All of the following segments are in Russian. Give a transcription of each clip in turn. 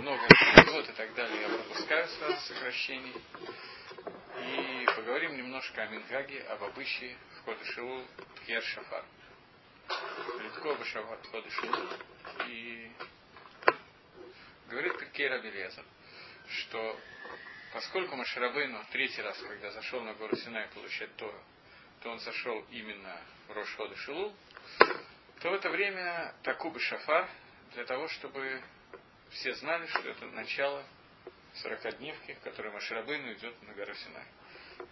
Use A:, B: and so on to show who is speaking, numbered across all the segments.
A: много вот и так далее я пропускаю сразу сокращений. И поговорим немножко о Мингаге, об обычае входа Шилу Тхер Шафар. Литко Башафар входа Шилу. И говорит Пиркей Рабелеза, что поскольку Машарабейну третий раз, когда зашел на гору Синай получать Тору, то он зашел именно в Рошхода Шилу, то в это время Такубы Шафар для того, чтобы все знали, что это начало 40-дневки, в которой Маширабейну идет на гору Синай.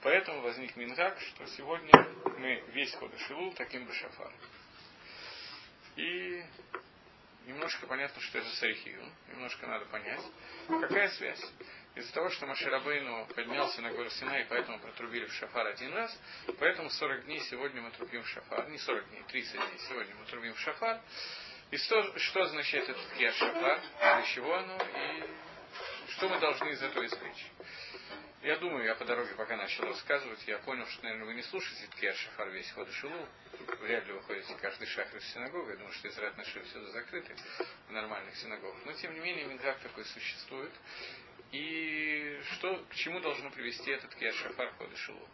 A: Поэтому возник Мингак, что сегодня мы весь ход Шилул таким бы шафар. И немножко понятно, что это Сарихиюн. Немножко надо понять. Какая связь? Из-за того, что Маширабейну поднялся на гору Синай, поэтому протрубили в шафар один раз, поэтому 40 дней сегодня мы трубим в шафар. Не 40 дней, 30 дней сегодня мы трубим в шафар. И что, что означает этот кия шафар, для чего оно, и что мы должны из этого извлечь. Я думаю, я по дороге, пока начал рассказывать, я понял, что, наверное, вы не слушаете Ткия Шафар весь ход Шилу. Вряд ли вы ходите каждый шахр в синагогу. Я думаю, что Израиль наши всюду закрыты в нормальных синагогах. Но, тем не менее, Мингак такой существует. И что, к чему должно привести этот Ткия Шафар хода Шилу?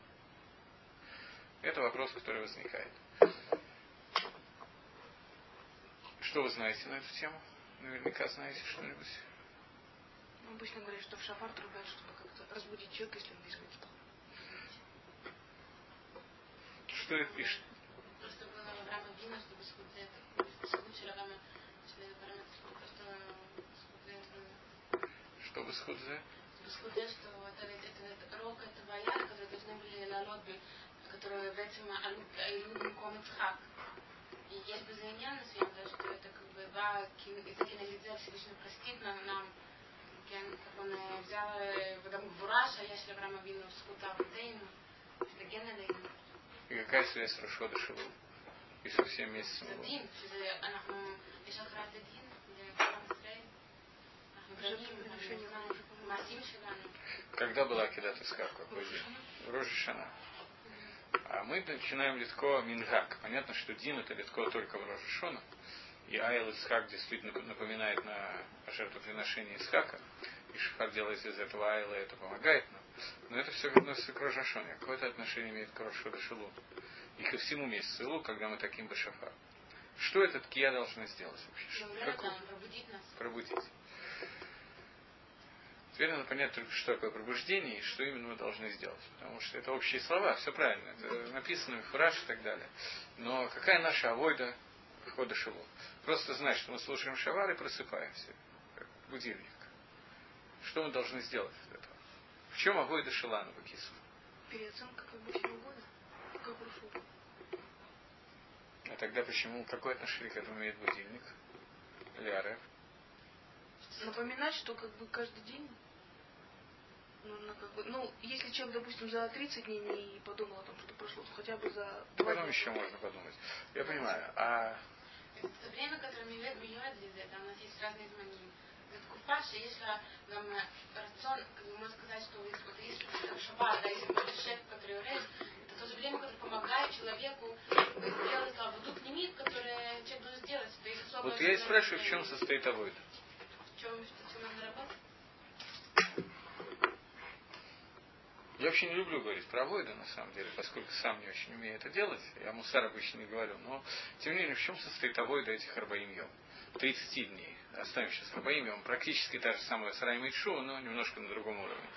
A: Это вопрос, который возникает. Что вы знаете на эту тему? Наверняка знаете что-нибудь.
B: Обычно говорят, что в шафар трубят, чтобы как-то разбудить человека, если он не спит.
A: Что это пишет?
C: Просто было Авраама Бина, чтобы Авраама,
A: Чтобы схудзе?
C: Чтобы схудзе, что это, это, это рок, это ваяр, которые должны были лалот, которые в этом Айлюд Комет Хак. И есть безымянность, я что это как бы ба, из-за кинолидзе Всевышний простит нам, нам כן, כמובן взял, וגם גבורה שיש לאברהם אבינו זכות אבותינו, שתגן עלינו.
A: И какая связь с Рашода Шилу? И со всем месяцем?
C: זה דין, שזה, אנחנו, יש הכרעת הדין, לעם ישראל. אנחנו גרמים, מעשים שלנו.
A: Когда была Акидат Искав? Какой день? Рожешана. А мы начинаем литко Мингак. Понятно, что Дин это литко только в Рожешона. И Айл Исхак действительно напоминает на жертвоприношение Исхака. И Шахар делает из этого Айла, это помогает нам. Но это все относится к Рожашоне. Какое-то отношение имеет к Рошоду Шилу. И ко всему месяцу Илу, когда мы таким Башафар. Что этот кия должна сделать вообще?
C: Как... Пробудить нас.
A: Пробудить. Теперь надо понять только, что такое пробуждение и что именно мы должны сделать. Потому что это общие слова, все правильно. Это написано в фраж и так далее. Но какая наша авойда входа шилу? Просто знать, что мы слушаем шавар и просыпаемся. Как будильник. Что мы должны сделать из этого? В чем авойда шилана бакису?
B: Переоценка как будущего года. Как рушу.
A: А тогда почему, какое отношение к этому имеет будильник? Ареф?
B: Напоминать, что как бы каждый день нужно как бы, ну, если человек, допустим, за 30 дней не подумал о том, что прошло, то хотя бы за два
A: Потом
B: дня.
A: еще можно подумать. Я понимаю. А
C: Это время, которое бьет здесь, там у нас есть разные звонки. Это купаша, если нам рацион, как бы можно сказать, что вот есть шаба, да, если какой-то шеф, который урез, это тоже время, которое помогает человеку сделать лавуду к ними, которое человек должен сделать. То есть особо
A: вот я и спрашиваю, в чем состоит авойда?
C: В чем, в чем надо работать?
A: Я вообще не люблю говорить про авойда, на самом деле, поскольку сам не очень умею это делать. Я мусар обычно не говорю. Но, тем не менее, в чем состоит авойда этих арбаим йом? 30 дней. Оставим сейчас арбаим йом. Практически та же самая сарай Митшу, но немножко на другом уровне.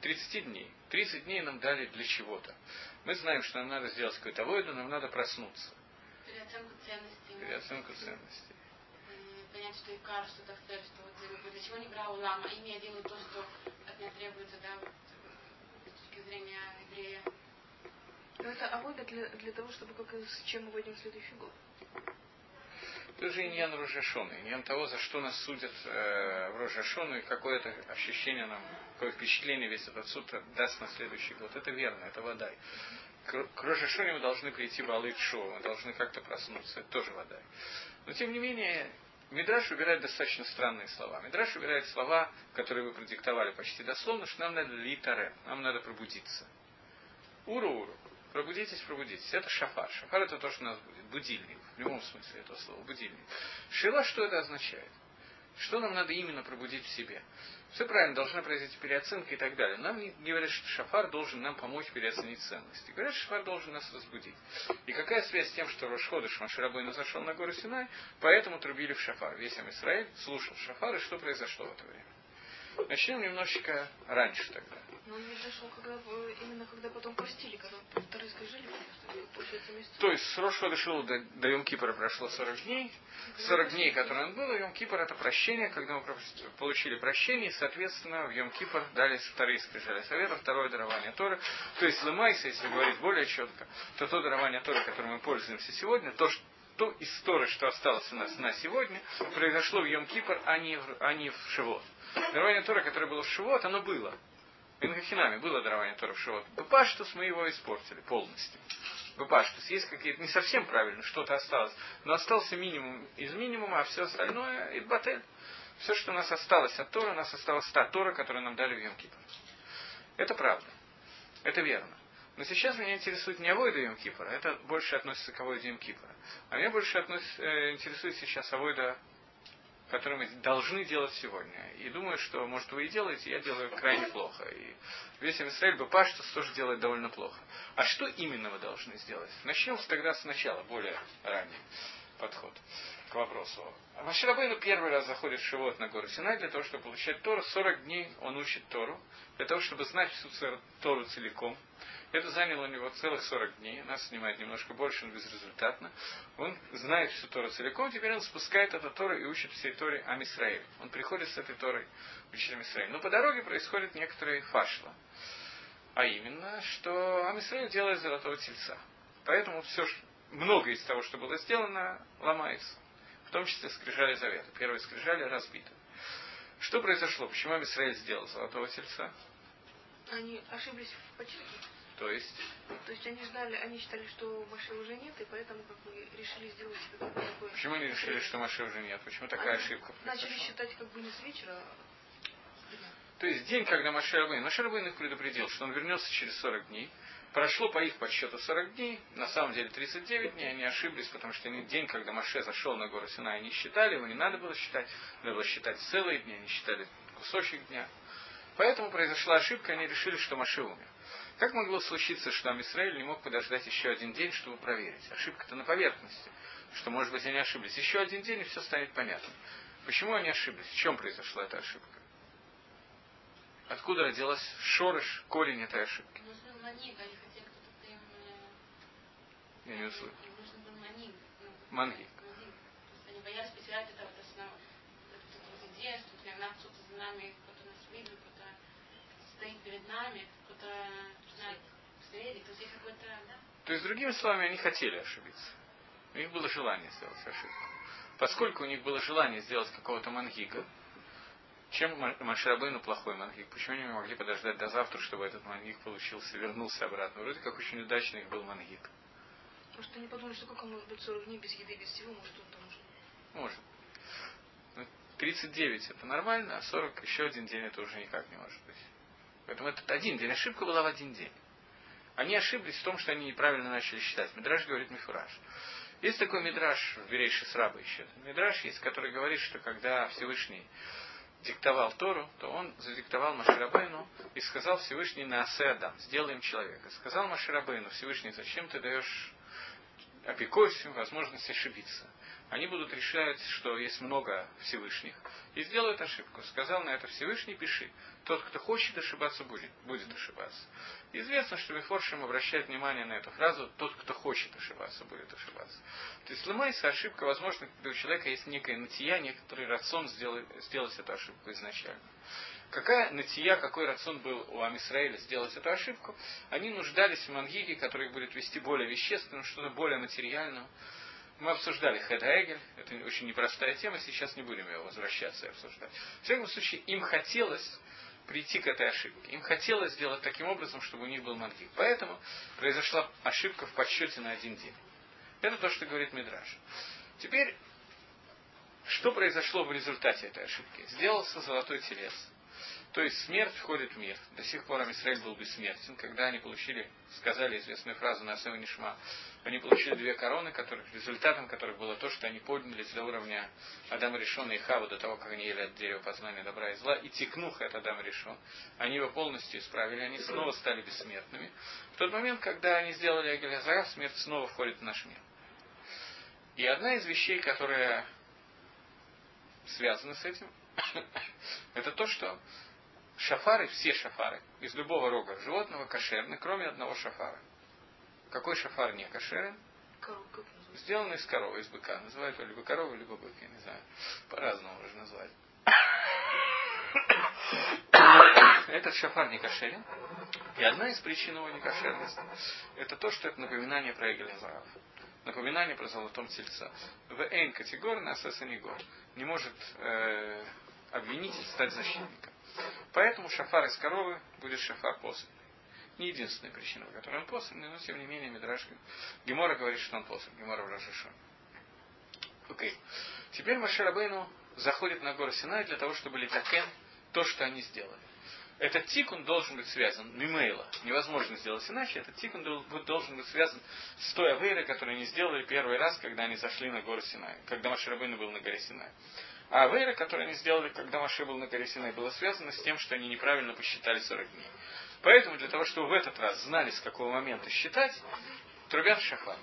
A: 30 дней. 30 дней нам дали для чего-то. Мы знаем, что нам надо сделать какую-то авойду, нам надо проснуться.
C: Переоценку ценностей.
A: Переоценку ценностей.
C: Понять, что икар, что тафтер, что вот для чего не брал лама, ими я делаю то, что от меня требуется, да, с точки зрения еврея.
B: Но это авойда для, для того, чтобы как с чем мы войдем в следующий год.
A: Это же иньян Рожашона, иньян того, за что нас судят э, в Рожашону, и какое это ощущение нам, какое впечатление весь этот суд даст на следующий год. Это верно, это вода. К, к Рожашоне мы должны прийти в Алык Шоу, мы должны как-то проснуться, это тоже вода. Но тем не менее, Мидраш убирает достаточно странные слова. Мидраш убирает слова, которые вы продиктовали почти дословно, что нам надо литаре, нам надо пробудиться. Уру-уру. Пробудитесь, пробудитесь. Это шафар. Шафар это то, что нас будет. Будильник. В любом смысле этого слова. Будильник. Шила, что это означает? Что нам надо именно пробудить в себе? Все правильно, должна произойти переоценка и так далее. Нам говорят, что шафар должен нам помочь переоценить ценности. Говорят, что шафар должен нас разбудить. И какая связь с тем, что Рошходыш Маширабойна зашел на гору Синай, поэтому трубили в шафар. Весь Израиль слушал шафар, и что произошло в это время? Начнем немножечко раньше тогда.
B: Но он ведь зашел, когда, именно когда потом простили, когда получается, месяц.
A: То есть с Рошха дошел до, до Йом Кипра прошло 40 дней. 40 дней, которые он был, Йом Кипр это прощение, когда мы получили прощение, и, соответственно, в Йом Кипр дали вторые скрижали совета, второе дарование Торы. То есть Лемайса, если говорить более четко, то то дарование Торы, которым мы пользуемся сегодня, то, что то из Торы, что осталось у нас на сегодня, произошло в Йом Кипр, а не в, а не в Шивот. Дарование Тора, которое было в Шивот, оно было. Ингахинами было дарование Тора в Шивот. Бепаштус мы его испортили полностью. Бепаштус. Есть какие-то не совсем правильно, что-то осталось. Но остался минимум из минимума, а все остальное и батель. Все, что у нас осталось от Тора, у нас осталась та Тора, которую нам дали в Йом Кипр. Это правда. Это верно. Но сейчас меня интересует не авойда Йом Кипра, это больше относится к авойде Йом Кипра. А меня больше относится, э, интересует сейчас авойда который мы должны делать сегодня. И думаю, что, может, вы и делаете, я делаю крайне плохо. И весь Израиль бы Паштус тоже делает довольно плохо. А что именно вы должны сделать? Начнем тогда сначала, более ранний подход к вопросу. Маширабейну первый раз заходит в Шивот на гору Синай для того, чтобы получать Тору. 40 дней он учит Тору, для того, чтобы знать всю Тору целиком. Это заняло у него целых 40 дней. Нас снимает немножко больше, но безрезультатно. Он знает всю Тору целиком. Теперь он спускает эту Тору и учит всей Торе Амисраиль. Он приходит с этой Торой учить Амисраиль. Но по дороге происходит некоторые фашла. А именно, что Амисраиль делает золотого тельца. Поэтому все, многое из того, что было сделано, ломается. В том числе скрижали завета. Первые скрижали разбиты. Что произошло? Почему Амисраиль сделал золотого тельца?
B: Они ошиблись в починке.
A: То есть?
B: То есть они ждали, они считали, что Маше уже нет, и поэтому как бы решили сделать какое-то такое.
A: Почему они решили, что Маше уже нет? Почему такая они ошибка?
B: Начали считать как бы не с вечера.
A: То есть день, когда Маше Рабейн, Маше Рабейн их предупредил, что он вернется через 40 дней. Прошло по их подсчету 40 дней, на самом деле 39 дней, они ошиблись, потому что день, когда Маше зашел на гору Синай, они считали, его не надо было считать, надо было считать целые дни, они считали кусочек дня. Поэтому произошла ошибка, они решили, что Маше умер. Как могло случиться, что Амисраиль не мог подождать еще один день, чтобы проверить? Ошибка-то на поверхности, что, может быть, они ошиблись. Еще один день, и все станет понятно. Почему они ошиблись? В чем произошла эта ошибка? Откуда родилась шорыш, корень этой ошибки? Я не услышал. Мангик.
C: Они боялись потерять это вот основное, идея, что для нас кто-то за нами, кто-то нас видит, кто-то стоит перед нами, кто-то
A: то есть, другими словами, они хотели ошибиться. У них было желание сделать ошибку. Поскольку у них было желание сделать какого-то мангига, чем Маширабейну плохой мангик? Почему они не могли подождать до завтра, чтобы этот мангик получился, вернулся обратно? Вроде как очень удачный их был мангик.
B: Может, они подумали, что как он может быть 40 дней без еды, без всего, может, он там уже...
A: Может. 39 ну, это нормально, а 40 еще один день это уже никак не может быть. Поэтому этот один день, ошибка была в один день. Они ошиблись в том, что они неправильно начали считать. Мидраш говорит Мифураж. Есть такой мидраш в Берейши Сраба еще. Мидраш есть, который говорит, что когда Всевышний диктовал Тору, то он задиктовал Маширабейну и сказал Всевышний на Адам, сделаем человека. Сказал Маширабейну, Всевышний, зачем ты даешь опекойся возможность ошибиться. Они будут решать, что есть много Всевышних, и сделают ошибку. Сказал на это Всевышний, пиши. Тот, кто хочет ошибаться, будет, будет ошибаться. Известно, что Мефоршим обращает внимание на эту фразу «тот, кто хочет ошибаться, будет ошибаться». То есть ломается ошибка, возможно, когда у человека есть некая натия, некоторый рацион сделать, сделать эту ошибку изначально. Какая натия, какой рацион был у Амисраэля сделать эту ошибку? Они нуждались в мангиге, который будет вести более вещественным, что-то более материальным. Мы обсуждали Хедагель, это очень непростая тема, сейчас не будем ее возвращаться и обсуждать. В всяком случае, им хотелось прийти к этой ошибке. Им хотелось сделать таким образом, чтобы у них был мангик. Поэтому произошла ошибка в подсчете на один день. Это то, что говорит Мидраж. Теперь, что произошло в результате этой ошибки? Сделался золотой телец. То есть смерть входит в мир. До сих пор Амисраэль был бессмертен. Когда они получили, сказали известную фразу на Асева Нишма, они получили две короны, которых, результатом которых было то, что они поднялись до уровня Адама Решона и Хава до того, как они ели от дерева познания добра и зла, и текнух это Адам Решон. Они его полностью исправили, они снова стали бессмертными. В тот момент, когда они сделали Агилязара, смерть снова входит в наш мир. И одна из вещей, которая связана с этим, это то, что шафары, все шафары, из любого рога животного кошерны, кроме одного шафара. Какой шафар не кошерен? Сделанный из коровы, из быка. Называют его либо корову, либо бык, я не знаю. По-разному можно назвать. Этот шафар не кошерен. И одна из причин его некошерности – это то, что это напоминание про Эгелезаров. Напоминание про золотом тельца. В Эйн категория на Сесанигор не может э, обвинитель стать защитником. Поэтому шафар из коровы будет шафар после. Не единственная причина, по которой он послан, но тем не менее Мидраш Гемора говорит, что он послан. Гемора в. Окей. Теперь Маширабейну заходит на гору Синай для того, чтобы литакен то, что они сделали. Этот тикун должен быть связан, мимейла, невозможно сделать иначе, этот тикун должен быть связан с той авейрой, которую они сделали первый раз, когда они зашли на гору Синай, когда Маширабейну был на горе Синай. А авейра, которую они сделали, когда Маше был на горе Синай, было связано с тем, что они неправильно посчитали 40 дней. Поэтому для того, чтобы в этот раз знали, с какого момента считать, трубят шафар.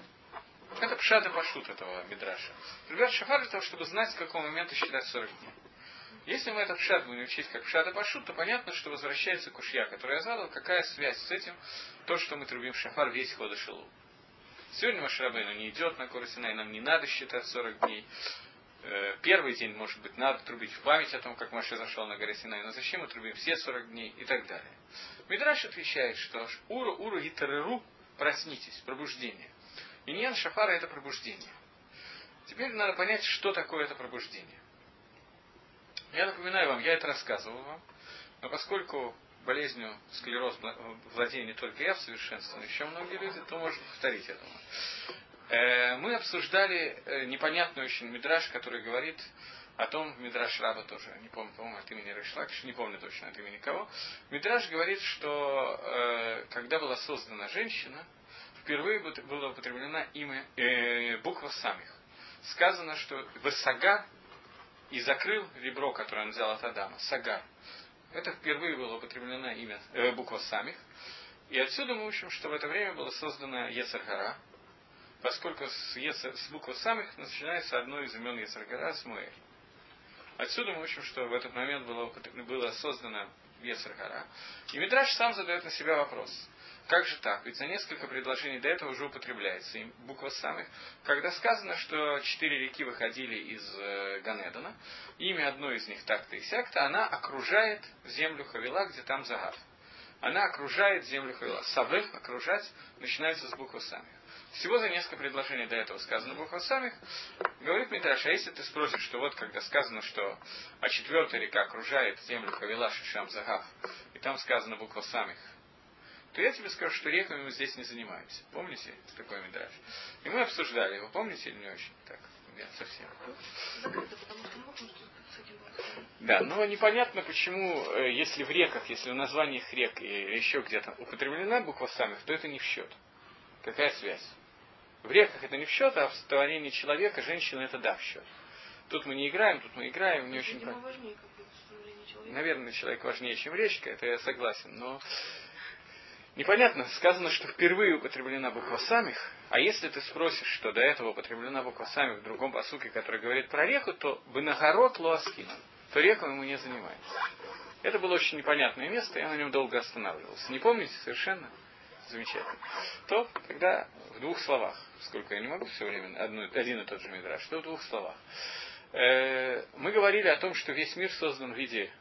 A: Это пшат и пашут этого мидраша. Трубят шафар для того, чтобы знать, с какого момента считать 40 дней. Если мы этот пшат будем учить как пшат и пашут, то понятно, что возвращается кушья, который я задал, какая связь с этим, то, что мы трубим шафар весь хода шелу. Сегодня Машарабейну не идет на Курасина, и нам не надо считать 40 дней. Э, первый день, может быть, надо трубить в память о том, как Маша зашел на горе Синай, но зачем мы трубим все 40 дней и так далее. Мидраш отвечает, что уру, уру и тареру, проснитесь, пробуждение. Иньян Шафара это пробуждение. Теперь надо понять, что такое это пробуждение. Я напоминаю вам, я это рассказывал вам, но поскольку болезнью склероз владею не только я в совершенстве, но еще многие люди, то можно повторить это. Э, мы обсуждали э, непонятный очень мидраж, который говорит о том, мидраж Раба тоже, не помню, по-моему, от имени Решлакиш, не помню точно от имени кого. Мидраж говорит, что э, когда была создана женщина, впервые было употреблено имя, э, буква самих. Сказано, что Васагар и закрыл ребро, которое он взял от Адама, Сагар. Это впервые было употреблено имя, э, буква самих. И отсюда мы учим, что в это время была создана Ецаргара, поскольку с, Ецер, с буквы самых начинается одно из имен Ецаргара Смуэль. Отсюда мы учим, что в этот момент было, было создано Ецаргара. И Мидраш сам задает на себя вопрос. Как же так? Ведь за несколько предложений до этого уже употребляется и буква самых. Когда сказано, что четыре реки выходили из э, Ганедана, имя одной из них так-то и сяк-то, она окружает землю Хавила, где там Загар. Она окружает землю Хавила. Савех окружать начинается с буквы самих. Всего за несколько предложений до этого сказано буква самих. Говорит Митраш, а если ты спросишь, что вот когда сказано, что а четвертая река окружает землю Хавила Шишам Загав, и там сказано буква самих, то я тебе скажу, что реками мы здесь не занимаемся. Помните такой мидраж? И мы обсуждали его, помните или не очень? Так, нет, совсем. Да, но непонятно, почему, э, если в реках, если в названиях рек и еще где-то употреблена буква самих, то это не в счет. Какая связь? В реках это не в счет, а в творении человека, женщины это да в счет. Тут мы не играем, тут мы играем, не очень... Важнее, Наверное, человек важнее, чем речка, это я согласен, но Непонятно, сказано, что впервые употреблена буква самих, а если ты спросишь, что до этого употреблена буква самих в другом посуке, который говорит про реку, то бенагород луаскина, то реку ему не занимается. Это было очень непонятное место, я на нем долго останавливался. Не помните совершенно? Замечательно. То, когда в двух словах, сколько я не могу все время, одну, один и тот же мидраж, что в двух словах. Э, мы говорили о том, что весь мир создан в виде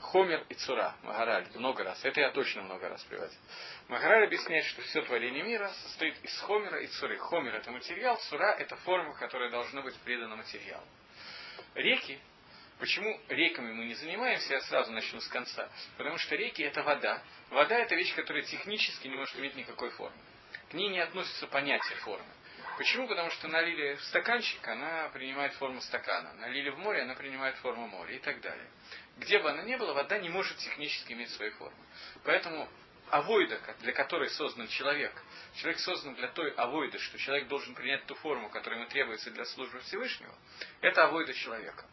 A: Хомер и Цура, Магараль, много раз. Это я точно много раз приводил. Магараль объясняет, что все творение мира состоит из Хомера и Цуры. Хомер это материал, Цура это форма, которая должна быть придана материалу. Реки, почему реками мы не занимаемся, я сразу начну с конца. Потому что реки это вода. Вода это вещь, которая технически не может иметь никакой формы. К ней не относится понятие формы. Почему? Потому что налили в стаканчик, она принимает форму стакана. Налили в море, она принимает форму моря и так далее. Где бы она ни была, вода не может технически иметь свои формы. Поэтому авойда, для которой создан человек, человек создан для той авойды, что человек должен принять ту форму, которая ему требуется для службы Всевышнего, это авойда человека.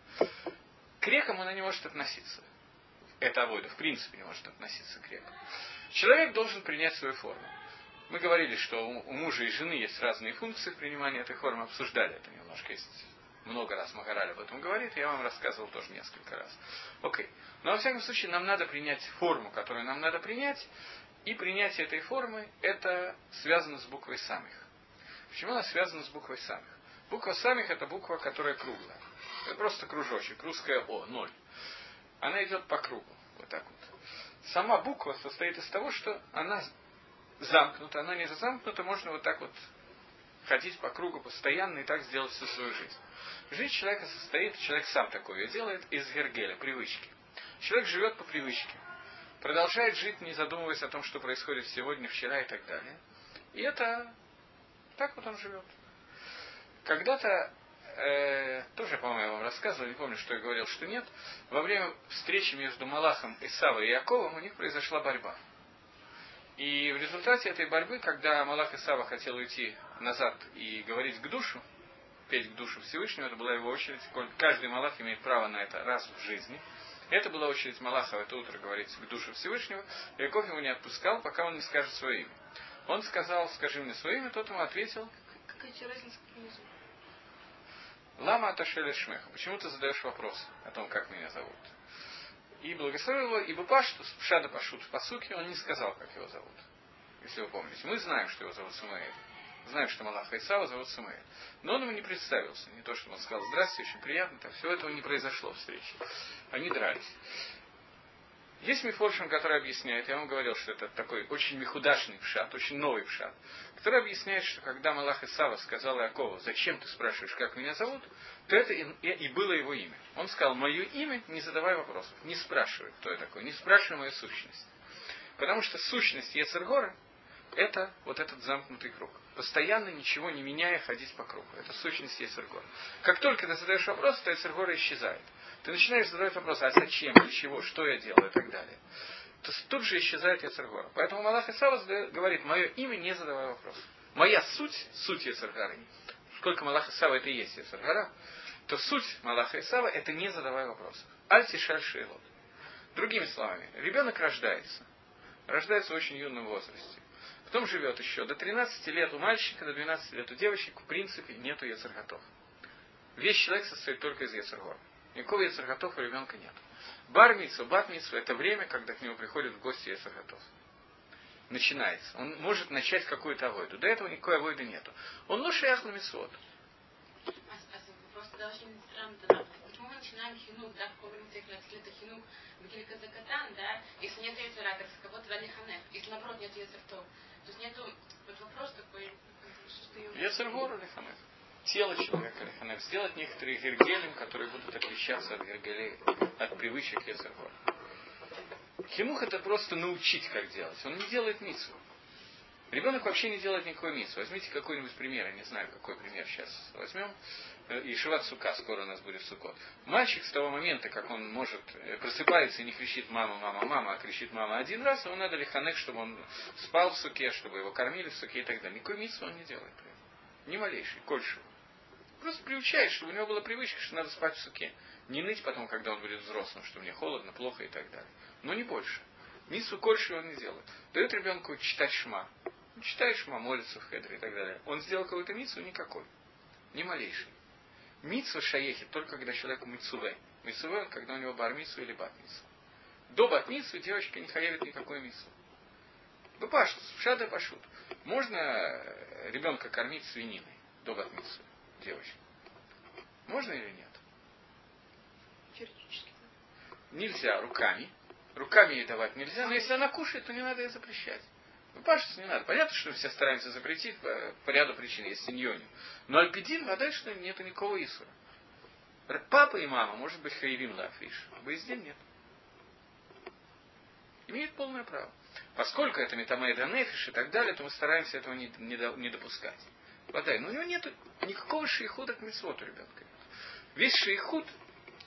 A: К рекам она не может относиться. Это авойда в принципе не может относиться к рекам. Человек должен принять свою форму. Мы говорили, что у мужа и жены есть разные функции в принимании этой формы, обсуждали это немножко, есть много раз Магараль об этом говорит, я вам рассказывал тоже несколько раз. Окей. Но во всяком случае нам надо принять форму, которую нам надо принять, и принятие этой формы это связано с буквой самих. Почему она связана с буквой самих? Буква самих это буква, которая круглая. Это просто кружочек, русская О, ноль. Она идет по кругу, вот так вот. Сама буква состоит из того, что она замкнута, она не замкнута, можно вот так вот ходить по кругу постоянно и так сделать всю свою жизнь. Жизнь человека состоит, человек сам такое делает, из гергеля, привычки. Человек живет по привычке. Продолжает жить, не задумываясь о том, что происходит сегодня, вчера и так далее. И это так вот он живет. Когда-то, э, тоже, по-моему, я вам рассказывал, не помню, что я говорил, что нет, во время встречи между Малахом, Исавой и Яковом у них произошла борьба. И в результате этой борьбы, когда Малах Исава хотел уйти назад и говорить к душу, петь к душу Всевышнего, это была его очередь. Каждый Малах имеет право на это раз в жизни. Это была очередь Малаха в это утро говорить к душу Всевышнего. Яков его не отпускал, пока он не скажет свое имя. Он сказал, скажи мне свое имя, тот ему ответил.
B: Какая разница?
A: Лама Аташеля Шмеха. Почему ты задаешь вопрос о том, как меня зовут? И благословил его, ибо Паштус, Шада Пашут в Пасуке, он не сказал, как его зовут. Если вы помните. Мы знаем, что его зовут Самуэль. Знаем, что Малаха Исава зовут Самуэль. Но он ему не представился. Не то, что он сказал, здравствуйте, очень приятно. Так, всего этого не произошло в встрече. Они дрались. Есть Мифоршин, который объясняет, я вам говорил, что это такой очень михудашный пшат, очень новый пшат, который объясняет, что когда Малах Исава сказал Якову, зачем ты спрашиваешь, как меня зовут, то это и, и было его имя. Он сказал, мое имя, не задавай вопросов, не спрашивай, кто я такой, не спрашивай мою сущность. Потому что сущность Ецергора – это вот этот замкнутый круг. Постоянно ничего не меняя, ходить по кругу. Это сущность Ецергора. Как только ты задаешь вопрос, то Ецергора исчезает ты начинаешь задавать вопрос, а зачем, для чего, что я делаю и так далее. То тут же исчезает Яцергора. Поэтому Малах Исава говорит, мое имя не задавай вопрос. Моя суть, суть Яцергара, сколько Малах Исава это и есть Яцергара, то суть Малаха Исава это не задавай вопросов. Альти шальшилот. Другими словами, ребенок рождается. Рождается в очень юном возрасте. Потом живет еще. До 13 лет у мальчика, до 12 лет у девочек, в принципе, нету яцерготов. Весь человек состоит только из яцергора. Никакого Ецарготов у ребенка нет. Бармицу, батмицу – это время, когда к нему приходит в гости Ецарготов. Начинается. Он может начать какую-то авойду. До этого никакой авойды нету. Он ну шеях на митцвот.
C: Просто очень странно. Почему мы начинаем хинук, да, в каком-нибудь это хинук, бекелика закатан, да, если нет яцера, так кого-то ханеф, если наоборот нет яцертов. То есть нету, вот вопрос такой,
A: что или ханеф? Тело человека, сделать некоторые гергелем, которые будут отличаться от гергелей, от привычек Ецергор. Химух это просто научить, как делать. Он не делает мицу. Ребенок вообще не делает никакой мицу. Возьмите какой-нибудь пример, я не знаю, какой пример сейчас возьмем. Э, и Шиват Сука, скоро у нас будет Сукот. Мальчик с того момента, как он может, э, просыпается и не кричит мама, мама, мама, а кричит мама один раз, ему надо лиханек, чтобы он спал в суке, чтобы его кормили в суке и так далее. Никакой мицу он не делает. Ни малейший, кольшего. Просто приучаешь, чтобы у него была привычка, что надо спать в суке. Не ныть потом, когда он будет взрослым, что мне холодно, плохо и так далее. Но не больше. Мису кольши он не делает. Дает ребенку читать шма. Читает шма, молится в хедре и так далее. Он сделал какую-то мицу? Никакой. Ни малейший. Мицу шаехи только когда человеку мицуве. Мицуве он, когда у него бармицу или батмицу. До батмицу девочка не хаявит никакой мицу. Бапашут, шада пашут. Можно ребенка кормить свининой до батмицу девочек? Можно или нет?
B: Теоретически.
A: Нельзя руками. Руками ей давать нельзя, но если она кушает, то не надо ей запрещать. Ну, пашется не надо. Понятно, что все стараемся запретить по, по ряду причин, есть синьони. Но альпидин, вода, что нет никакого исура. Папа и мама, может быть, хаевим лафиш. Боездин нет. Имеют полное право. Поскольку это метамейда нефиш и так далее, то мы стараемся этого не, не, не допускать. Вода. Но у него нет никакого шейхуда к митцвоту ребенка. Весь шейхуд,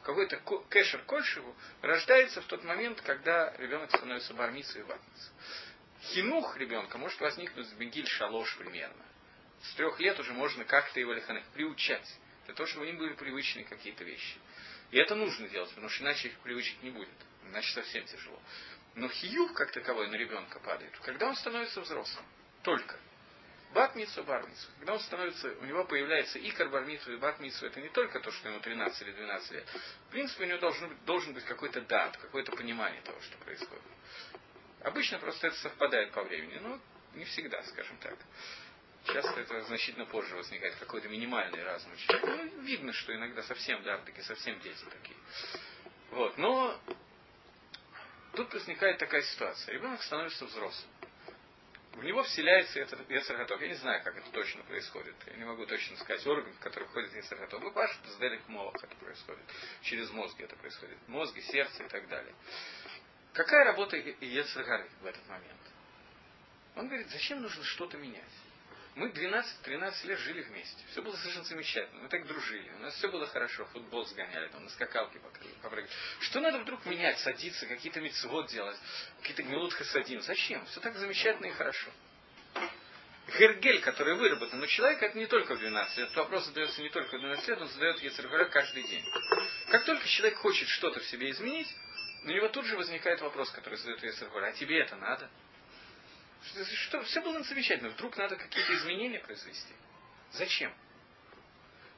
A: какой-то кэшер кольшеву, рождается в тот момент, когда ребенок становится бармицей и ватницей. Хинух ребенка может возникнуть с бегиль шалош примерно. С трех лет уже можно как-то его лиханах приучать, для того, чтобы им были привычны какие-то вещи. И это нужно делать, потому что иначе их привычек не будет. Иначе совсем тяжело. Но хиюх как таковой на ребенка падает, когда он становится взрослым. Только. Батмицу, бармицу. Когда он становится, у него появляется и карбармицу, и батмицу, это не только то, что ему 13 или 12 лет. В принципе, у него должен должен быть какой-то дат, какое-то понимание того, что происходит. Обычно просто это совпадает по времени, но не всегда, скажем так. Часто это значительно позже возникает, какой-то минимальный разум. Ну, видно, что иногда совсем дартыки, совсем дети такие. Вот. Но тут возникает такая ситуация. Ребенок становится взрослым. В него вселяется этот Ецарготов. Я не знаю, как это точно происходит. Я не могу точно сказать орган, который входит Ецарготов. Вы пашет с Делик Молох это происходит. Через мозги это происходит. Мозги, сердце и так далее. Какая работа Ецаргары в этот момент? Он говорит, зачем нужно что-то менять? Мы 12-13 лет жили вместе. Все было совершенно замечательно. Мы так дружили. У нас все было хорошо. Футбол сгоняли, там, на скакалке попрыгали. Что надо вдруг менять, садиться, какие-то мецвод делать, какие-то гмилут хасадим? Зачем? Все так замечательно и хорошо. Гергель, который выработан, но человек это не только в 12 лет. Этот вопрос задается не только в 12 лет, он задает Ецергора каждый день. Как только человек хочет что-то в себе изменить, у него тут же возникает вопрос, который задает Ецергора, а тебе это надо? Что, все было замечательно. Вдруг надо какие-то изменения произвести. Зачем?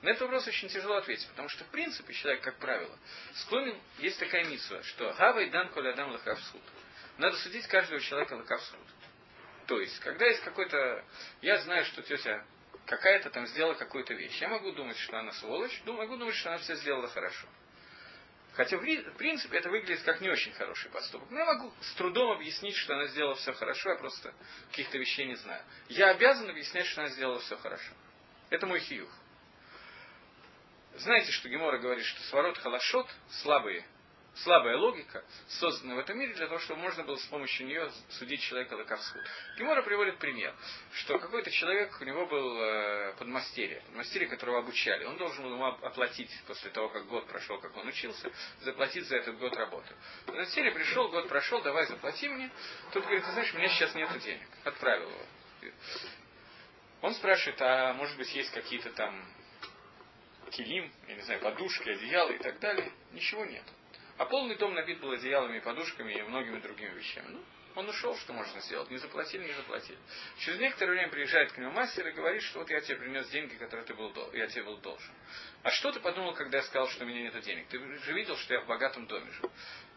A: На этот вопрос очень тяжело ответить, потому что, в принципе, человек, как правило, склонен, есть такая митсва, что «Гавай дан колядам лахавсуд». Надо судить каждого человека лахавсуд. То есть, когда есть какой-то... Я знаю, что тетя какая-то там сделала какую-то вещь. Я могу думать, что она сволочь, могу думать, что она все сделала хорошо. Хотя, в принципе, это выглядит как не очень хороший поступок. Но я могу с трудом объяснить, что она сделала все хорошо, я просто каких-то вещей не знаю. Я обязан объяснять, что она сделала все хорошо. Это мой хиюх. Знаете, что Гемора говорит, что сворот халашот, слабые слабая логика, создана в этом мире для того, чтобы можно было с помощью нее судить человека лаковсхуд. Гемора приводит пример, что какой-то человек, у него был э, подмастерье, подмастерье, которого обучали. Он должен был ему оплатить после того, как год прошел, как он учился, заплатить за этот год работы. Подмастерье пришел, год прошел, давай заплати мне. Тут говорит, ты знаешь, у меня сейчас нет денег. Отправил его. Он спрашивает, а может быть есть какие-то там килим, я не знаю, подушки, одеяла и так далее. Ничего нет. А полный дом набит был одеялами, подушками и многими другими вещами. Ну, он ушел, что можно сделать. Не заплатили, не заплатили. Через некоторое время приезжает к нему мастер и говорит, что вот я тебе принес деньги, которые ты был, я тебе был должен. А что ты подумал, когда я сказал, что у меня нет денег? Ты же видел, что я в богатом доме живу.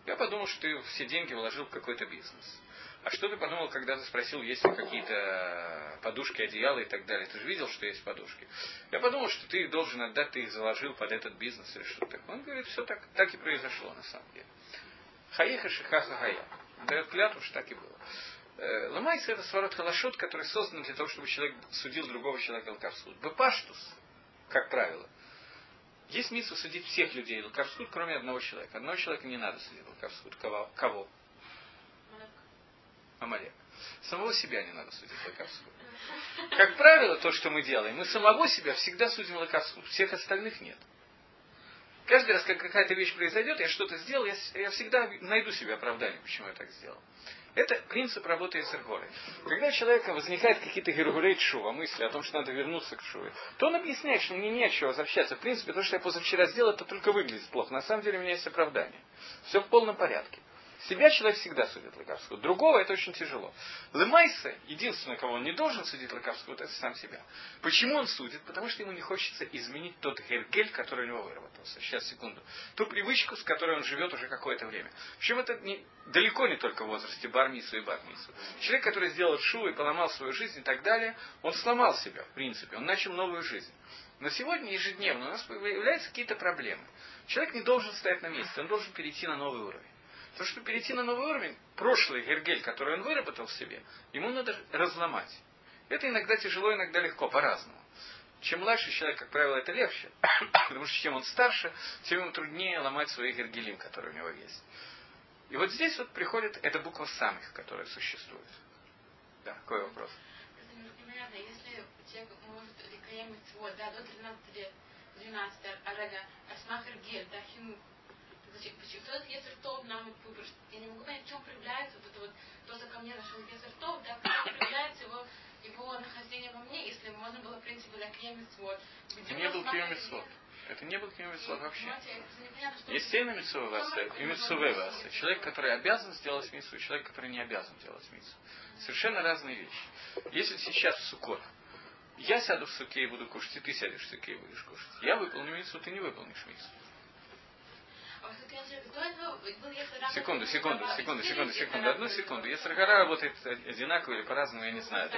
A: Я подумал, что ты все деньги вложил в какой-то бизнес. А что ты подумал, когда ты спросил, есть ли какие-то подушки, одеяла и так далее? Ты же видел, что есть подушки. Я подумал, что ты их должен отдать, ты их заложил под этот бизнес или что-то такое. Он говорит, все так, так и произошло на самом деле. Хаеха шихаха хая. Дает клятву, что так и было. Э, Ломайся это сворот халашот, который создан для того, чтобы человек судил другого человека лкавсуд. Бепаштус, как правило. Есть миссу судить всех людей лкавсуд, кроме одного человека. Одного человека не надо судить лкавсуд. Кого? Амалек. Самого себя не надо судить лакавсу. Как правило, то, что мы делаем, мы самого себя всегда судим лакавсу, всех остальных нет. Каждый раз, как какая-то вещь произойдет, я что-то сделал, я, я всегда найду себе оправдание, почему я так сделал. Это принцип работы с Иргорой. Когда у человека возникают какие-то гергурей шува, мысли о том, что надо вернуться к шуве, то он объясняет, что мне не от чего возвращаться. В принципе, то, что я позавчера сделал, это только выглядит плохо. На самом деле у меня есть оправдание. Все в полном порядке. Себя человек всегда судит лакавскую. Другого это очень тяжело. Лемайса, единственное, кого он не должен судить лакавскую, это сам себя. Почему он судит? Потому что ему не хочется изменить тот гергель, который у него выработался. Сейчас, секунду. Ту привычку, с которой он живет уже какое-то время. Причем это не, далеко не только в возрасте бармису и бармису. Человек, который сделал шу и поломал свою жизнь и так далее, он сломал себя, в принципе. Он начал новую жизнь. Но сегодня ежедневно у нас появляются какие-то проблемы. Человек не должен стоять на месте, он должен перейти на новый уровень. То, что перейти на новый уровень, прошлый гергель, который он выработал в себе, ему надо разломать. Это иногда тяжело, иногда легко, по-разному. Чем младше человек, как правило, это легче. Потому что чем он старше, тем ему труднее ломать свои гергелим, которые у него есть. И вот здесь вот приходит эта буква самих, которая существует. Да, какой вопрос?
C: Меня понятно, если человек может рекламировать свой, да, до 13 лет, 12 орега, асмахер гель, да, хинух, Зачем? Почему? Кто этот Ецер Тов нам выбор? Я не могу понять, в чем проявляется вот это вот, то, что ко мне нашел Ецер Тов, да, как проявляется его, его нахождение во мне, если можно было, в принципе, для вот.
A: Это не был Киемисвод. Это не был Киемисвод вообще. Есть семь Митсувеваса и Митсувеваса. Человек, который обязан сделать миссу, и человек, который не обязан делать миссу. Совершенно разные вещи. Если сейчас в Суккот я сяду в суке и буду кушать, и ты сядешь в суке и будешь кушать. Я выполню миссу, ты не выполнишь миссу. Секунду, секунду, секунду, секунду, секунду, одну секунду. Ецаргара работает одинаково или по-разному, я не знаю.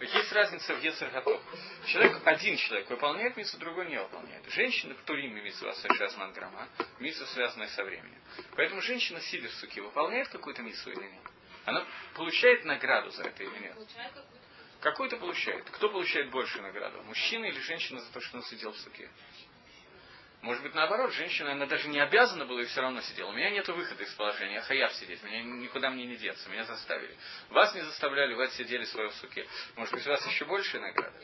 A: Есть разница в Ецаргатов. Человек, один человек выполняет миссу, другой не выполняет. Женщина, кто имя миссу Асашасман Грама, миссу, связанная со временем. Поэтому женщина, сидя в суке, выполняет какую-то миссу или нет? Она получает награду за это или нет? Какую-то получает. Кто получает большую награду? Мужчина или женщина за то, что он сидел в суке? Может быть, наоборот, женщина, она даже не обязана была и все равно сидела. У меня нет выхода из положения, я хаяв сидеть, меня никуда мне не деться, меня заставили. Вас не заставляли, вы отсидели свое в суке. Может быть, у вас еще большая награда?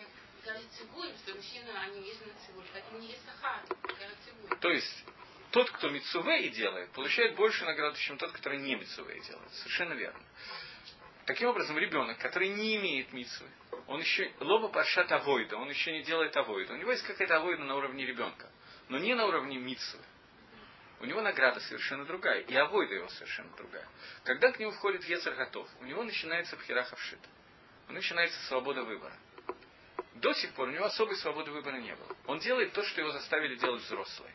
A: То есть, тот, кто мицувей делает, получает большую награду, чем тот, который не мицувей делает. Совершенно верно. Таким образом, ребенок, который не имеет митсвы, он еще лоба паршат авойда, он еще не делает авойда. У него есть какая-то авойда на уровне ребенка но не на уровне митсвы. У него награда совершенно другая, и авойда его совершенно другая. Когда к нему входит Ецер готов, у него начинается пхирахавшит. У него начинается свобода выбора. До сих пор у него особой свободы выбора не было. Он делает то, что его заставили делать взрослые.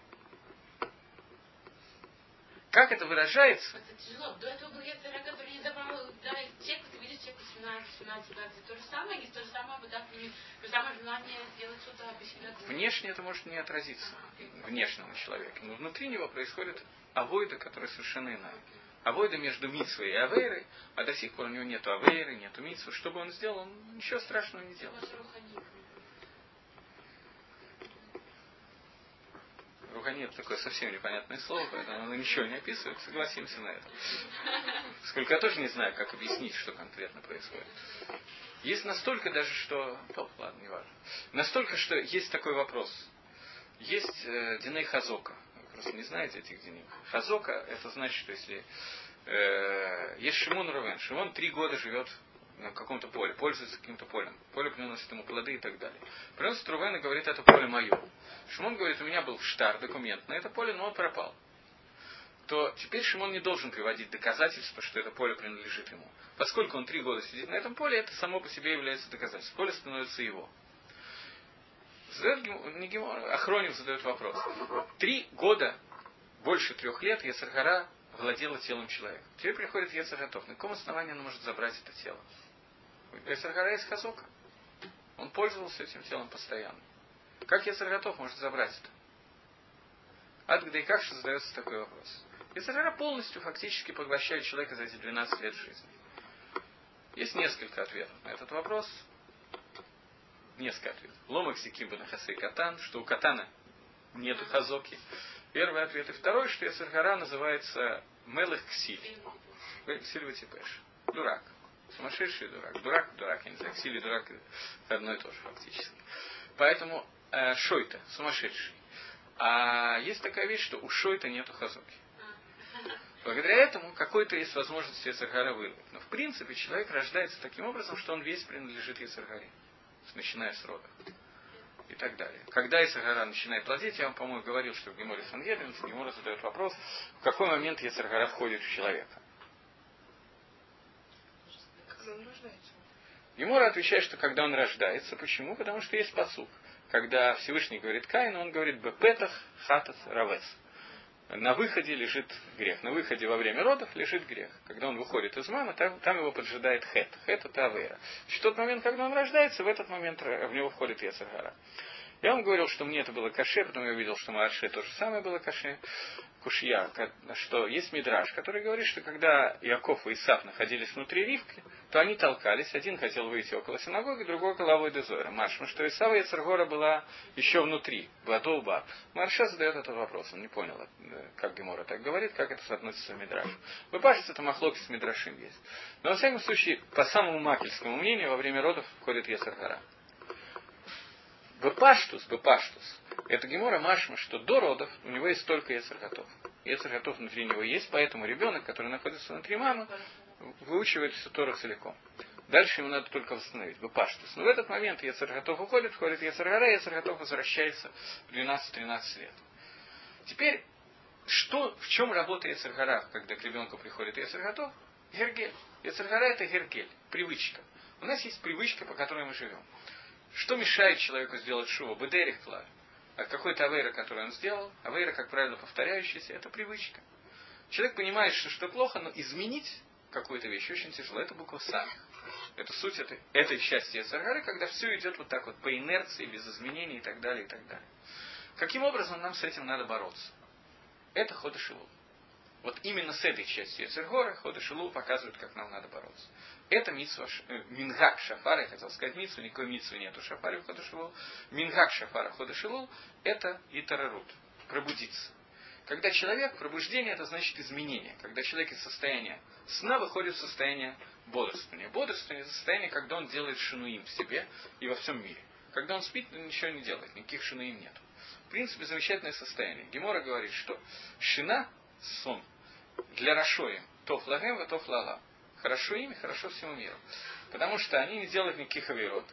A: Как это выражается?
C: Это тяжело. До этого был Ецер, который не давал да, человеку, ты видишь человеку 17, 17, 20. То же самое, есть то же самое, да, то же самое желание сделать что-то обещать.
A: Внешне это может не отразиться. Внешне на человеке. Но внутри него происходит авойда, которая совершенно иная. Авойда между Митсвой и Авейрой, а до сих пор у него нет Авейры, нет Митсвы. Что бы он сделал, он ничего страшного не делал. Руханит такое совсем непонятное слово, поэтому оно ничего не описывает, согласимся на это. Сколько я тоже не знаю, как объяснить, что конкретно происходит. Есть настолько даже, что... Топ, ладно, не важно. Настолько, что есть такой вопрос. Есть э, Диней Хазока. Вы просто не знаете этих Диней. Хазока, это значит, что если... Э, есть Шимон Рувен. Шимон три года живет на каком-то поле, пользуется каким-то полем. Поле приносит ему плоды и так далее. Приносит Рувен и говорит, это поле мое. Шимон говорит, у меня был штар, документ на это поле, но он пропал. То теперь Шимон не должен приводить доказательства, что это поле принадлежит ему. Поскольку он три года сидит на этом поле, это само по себе является доказательством. Поле становится его. Задает, задает вопрос. Три года, больше трех лет, Ясархара владела телом человека. Теперь приходит Ецарготов. На каком основании он может забрать это тело? Ецаргара из Хазока. Он пользовался этим телом постоянно. Как Ецарготов может забрать это? Откуда и как задается такой вопрос? Ецаргара полностью фактически поглощает человека за эти 12 лет жизни. Есть несколько ответов на этот вопрос. Несколько ответов. Ломак Сикимба на Хасей Катан, что у Катана нету хазоки. Первый ответ. И второй, что Яцергара называется Мелых Ксиль. Ксиль Типеш. Дурак. Сумасшедший дурак. Дурак, дурак, я не знаю. Ксиль и дурак одно и то же фактически. Поэтому э, Шойта, сумасшедший. А есть такая вещь, что у Шойта нету хазоки. Благодаря этому какой-то есть возможность Ецаргара вырвать. Но в принципе человек рождается таким образом, что он весь принадлежит Ецаргаре. Начиная с рода и так далее. Когда Исагара начинает плодить, я вам, по-моему, говорил, что в Геморе Сангедрин Гемора задает вопрос, в какой момент Исагара входит в человека. Гемора отвечает, что когда он рождается. Почему? Потому что есть посук. Когда Всевышний говорит Каину, он говорит Бепетах Хатас Равес на выходе лежит грех. На выходе во время родов лежит грех. Когда он выходит из мамы, там, там его поджидает хет. Хет это авейра. В тот момент, когда он рождается, в этот момент в него входит Ецаргара. Я вам говорил, что мне это было каше, потом я увидел, что Маарше то же самое было каше. Кушья, что есть мидраж, который говорит, что когда Яков и Исаф находились внутри Ривки, то они толкались. Один хотел выйти около синагоги, другой около Авой Дезора. Машма, что Исава и Царгора была еще внутри, была долба. Марша задает этот вопрос, он не понял, э, как Гемора так говорит, как это соотносится с Мидрашем. Вы пашете, это махлоки с Мидрашим есть. Но, во всяком случае, по самому макельскому мнению, во время родов входит Есаргара. Бепаштус, Бепаштус. Это Гемора Машма, что до родов у него есть только Ецарготов. Ецарготов внутри него есть, поэтому ребенок, который находится внутри мамы, выучивает всю Тору целиком. Дальше ему надо только восстановить, Бепаштус. Но в этот момент Ецарготов уходит, входит Ецаргара, и Ецарготов возвращается в 12-13 лет. Теперь, что, в чем работа Ецаргара, когда к ребенку приходит Ецарготов? Гергель. Ецаргара это гергель, привычка. У нас есть привычка, по которой мы живем. Что мешает человеку сделать шуву? Бедерих клар. От какой-то авейра, который он сделал, авейра, как правило, повторяющаяся, это привычка. Человек понимает, что что плохо, но изменить какую-то вещь очень тяжело. Это буква Са. Это суть этой, этой части Яцергары, когда все идет вот так вот по инерции, без изменений и так далее, и так далее. Каким образом нам с этим надо бороться? Это Ходышилу. Вот именно с этой частью Ецергора Ходышилу показывает, как нам надо бороться. Это митсва, э, мингак шафара, я хотел сказать митсву, никакой митсвы нету шафаре в ходошилул. Мингак шафара ходошилул – это итарарут, пробудиться. Когда человек, пробуждение, это значит изменение. Когда человек из состояния сна выходит в состояние бодрствования. Бодрствование – это состояние, когда он делает шинуим в себе и во всем мире. Когда он спит, он ничего не делает, никаких шинуим нет. В принципе, замечательное состояние. Гемора говорит, что шина, сон, для Рашоем, тоф лагем, тоф лала хорошо им хорошо всему миру. Потому что они не делают никаких авирот.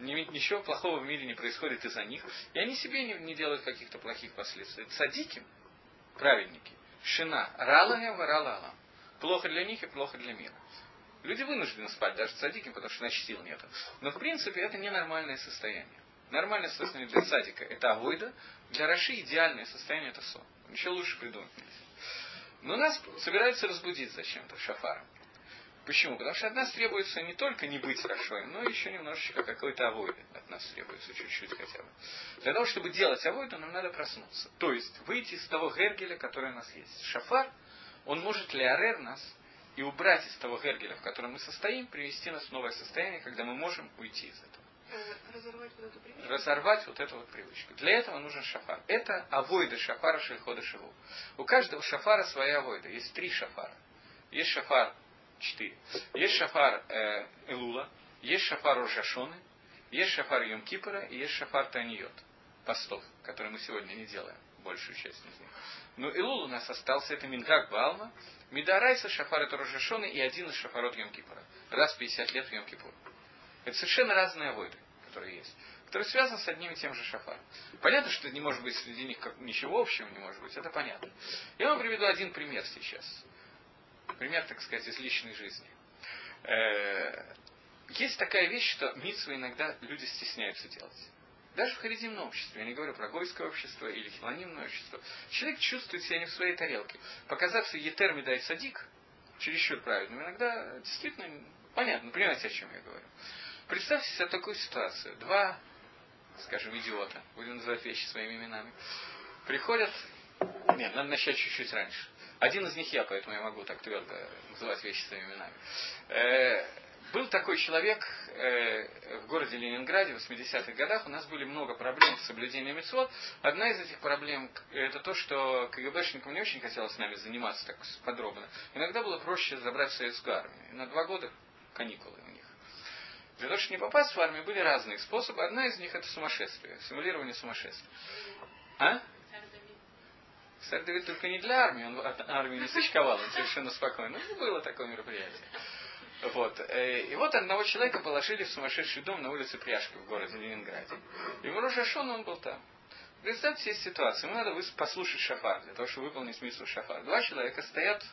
A: Ничего плохого в мире не происходит из-за них. И они себе не, не делают каких-то плохих последствий. Садики, праведники, шина, ралаем, ралалам. Плохо для них и плохо для мира. Люди вынуждены спать даже садики, потому что иначе сил нет. Но в принципе это ненормальное состояние. Нормальное состояние для садика это авойда, для Раши идеальное состояние это сон. Ничего лучше придумать нельзя. Но нас собираются разбудить зачем-то шафаром. Почему? Потому что от нас требуется не только не быть хорошо, но еще немножечко какой-то авойды от нас требуется чуть-чуть хотя бы. Для того, чтобы делать авойду, нам надо проснуться. То есть выйти из того гергеля, который у нас есть. Шафар, он может леорер нас и убрать из того гергеля, в котором мы состоим, привести нас в новое состояние, когда мы можем уйти из этого.
B: Э, разорвать вот эту привычку.
A: Разорвать вот эту вот привычку. Для этого нужен шафар. Это авойда шафара шельхода шиву. У каждого шафара своя авойда. Есть три шафара. Есть шафар четыре. Есть шафар э, Элула, есть шафар Рошашоны, есть шафар Йом Кипора и есть шафар Таниот, постов, которые мы сегодня не делаем, большую часть из них. Но Элул у нас остался, это Мингак Балма, Мидарайса, шафар это Рошашоны и один из шафарот Йом Кипора. Раз в 50 лет в Йом Кипур. Это совершенно разные войны, которые есть которые связаны с одним и тем же шафаром. Понятно, что не может быть среди них ничего общего не может быть, это понятно. Я вам приведу один пример сейчас. Пример, так сказать, из личной жизни. Э, есть такая вещь, что митсвы иногда люди стесняются делать. Даже в харидимном обществе, я не говорю про гойское общество или хилонимное общество, человек чувствует себя не в своей тарелке. Показаться етер медай садик, чересчур правильным, иногда действительно понятно, понимаете, о чем я говорю. Представьте себе такую ситуацию. Два, скажем, идиота, будем называть вещи своими именами, приходят... Нет, надо начать чуть-чуть раньше. Один из них я, поэтому я могу так твердо называть вещи своими именами. Э, был такой человек э, в городе Ленинграде в 80-х годах. У нас были много проблем с соблюдением мецвод. Одна из этих проблем это то, что КГБшникам не очень хотелось с нами заниматься так подробно. Иногда было проще забрать в советскую армию. На два года каникулы у них. Для того, чтобы не попасть в армию, были разные способы. Одна из них это сумасшествие, симулирование сумасшествия. А? Царь Давид только не для армии, он от армии не сочковал, он совершенно спокойно. Ну, было такое мероприятие. Вот. Э, и вот одного человека положили в сумасшедший дом на улице Пряжка в городе Ленинграде. И в Рожашон он был там. Представьте себе ситуацию. Ему надо послушать шафар, для того, чтобы выполнить миссу шафар. Два человека стоят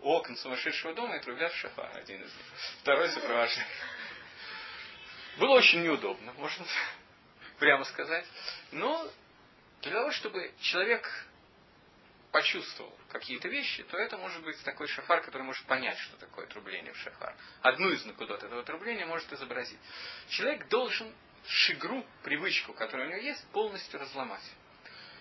A: у окон сумасшедшего дома и трубят в шафар, один из них. Второй сопровождает. Было очень неудобно, можно прямо сказать. Но для того, чтобы человек почувствовал какие-то вещи, то это может быть такой шафар, который может понять, что такое трубление в шафар. Одну из накудот этого трубления может изобразить. Человек должен шигру, привычку, которая у него есть, полностью разломать.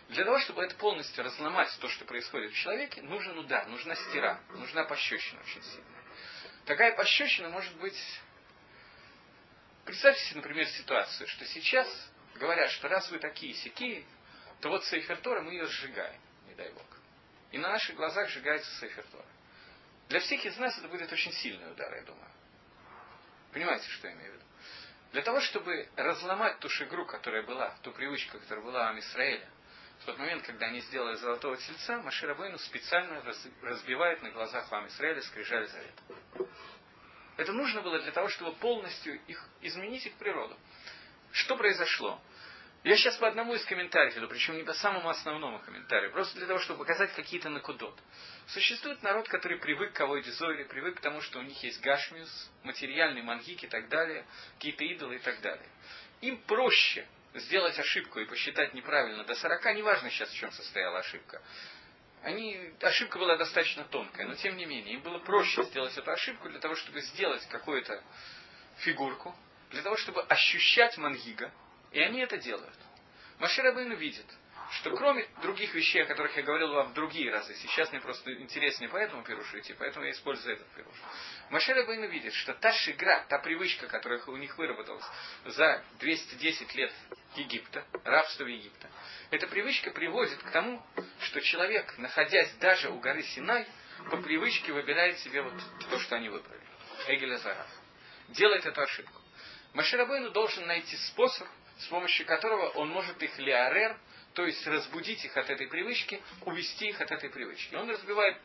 A: Для того, чтобы это полностью разломать, то, что происходит в человеке, нужен удар, нужна стира, нужна пощечина очень сильная. Такая пощечина может быть... Представьте себе, например, ситуацию, что сейчас говорят, что раз вы такие сякие, то вот Сейфертора мы ее сжигаем, не дай Бог. И на наших глазах сжигается Сейфертора. Для всех из нас это будет очень сильный удар, я думаю. Понимаете, что я имею в виду? Для того, чтобы разломать ту шигру, которая была, ту привычку, которая была у Амисраэля, в тот момент, когда они сделали золотого тельца, Маширабейну специально разбивает на глазах вам Израиля скрижали завета. Это нужно было для того, чтобы полностью их, изменить их природу. Что произошло? Я сейчас по одному из комментариев иду, причем не по самому основному комментарию, просто для того, чтобы показать какие-то накудот. Существует народ, который привык к Авойдизоре, привык к тому, что у них есть гашмиус, материальный мангик и так далее, какие-то идолы и так далее. Им проще сделать ошибку и посчитать неправильно до 40, неважно сейчас, в чем состояла ошибка. Они, ошибка была достаточно тонкая, но тем не менее, им было проще сделать эту ошибку для того, чтобы сделать какую-то фигурку, для того, чтобы ощущать мангига, и они это делают. Маширабейну видит, что кроме других вещей, о которых я говорил вам в другие разы, сейчас мне просто интереснее по этому пирушу идти, поэтому я использую этот пируш. Машеля Байну видит, что та шигра, та привычка, которая у них выработалась за 210 лет Египта, рабства Египта, эта привычка приводит к тому, что человек, находясь даже у горы Синай, по привычке выбирает себе вот то, что они выбрали. Эгеля Зараф. Делает эту ошибку. Маширабейну должен найти способ, с помощью которого он может их лиарер, то есть разбудить их от этой привычки, увести их от этой привычки. Он разбивает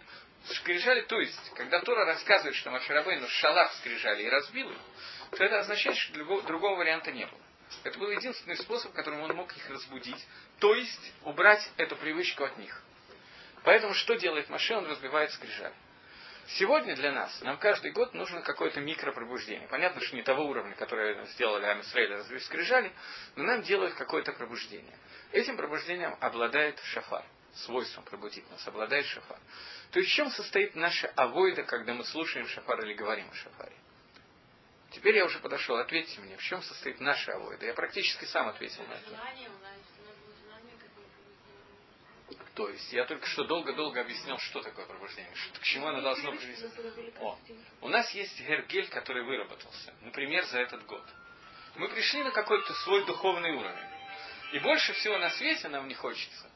A: скрижали, то есть, когда Тора рассказывает, что Маширабейну шалах скрижали и разбил их, то это означает, что другого, другого варианта не было. Это был единственный способ, которым он мог их разбудить, то есть убрать эту привычку от них. Поэтому что делает Маше? Он разбивает скрижали. Сегодня для нас, нам каждый год нужно какое-то микропробуждение. Понятно, что не того уровня, которое сделали Амисрейля, скрижали, но нам делают какое-то пробуждение. Этим пробуждением обладает шафар, свойством пробудить нас, обладает шафар. То есть в чем состоит наша авойда, когда мы слушаем шафар или говорим о шафаре? Теперь я уже подошел, ответьте мне, в чем состоит наша авойда? Я практически сам ответил на это. То есть я только что долго-долго объяснял, что такое пробуждение, что, к чему оно должно привести. О, у нас есть гергель, который выработался, например, за этот год. Мы пришли на какой-то свой духовный уровень. И больше всего на свете нам не хочется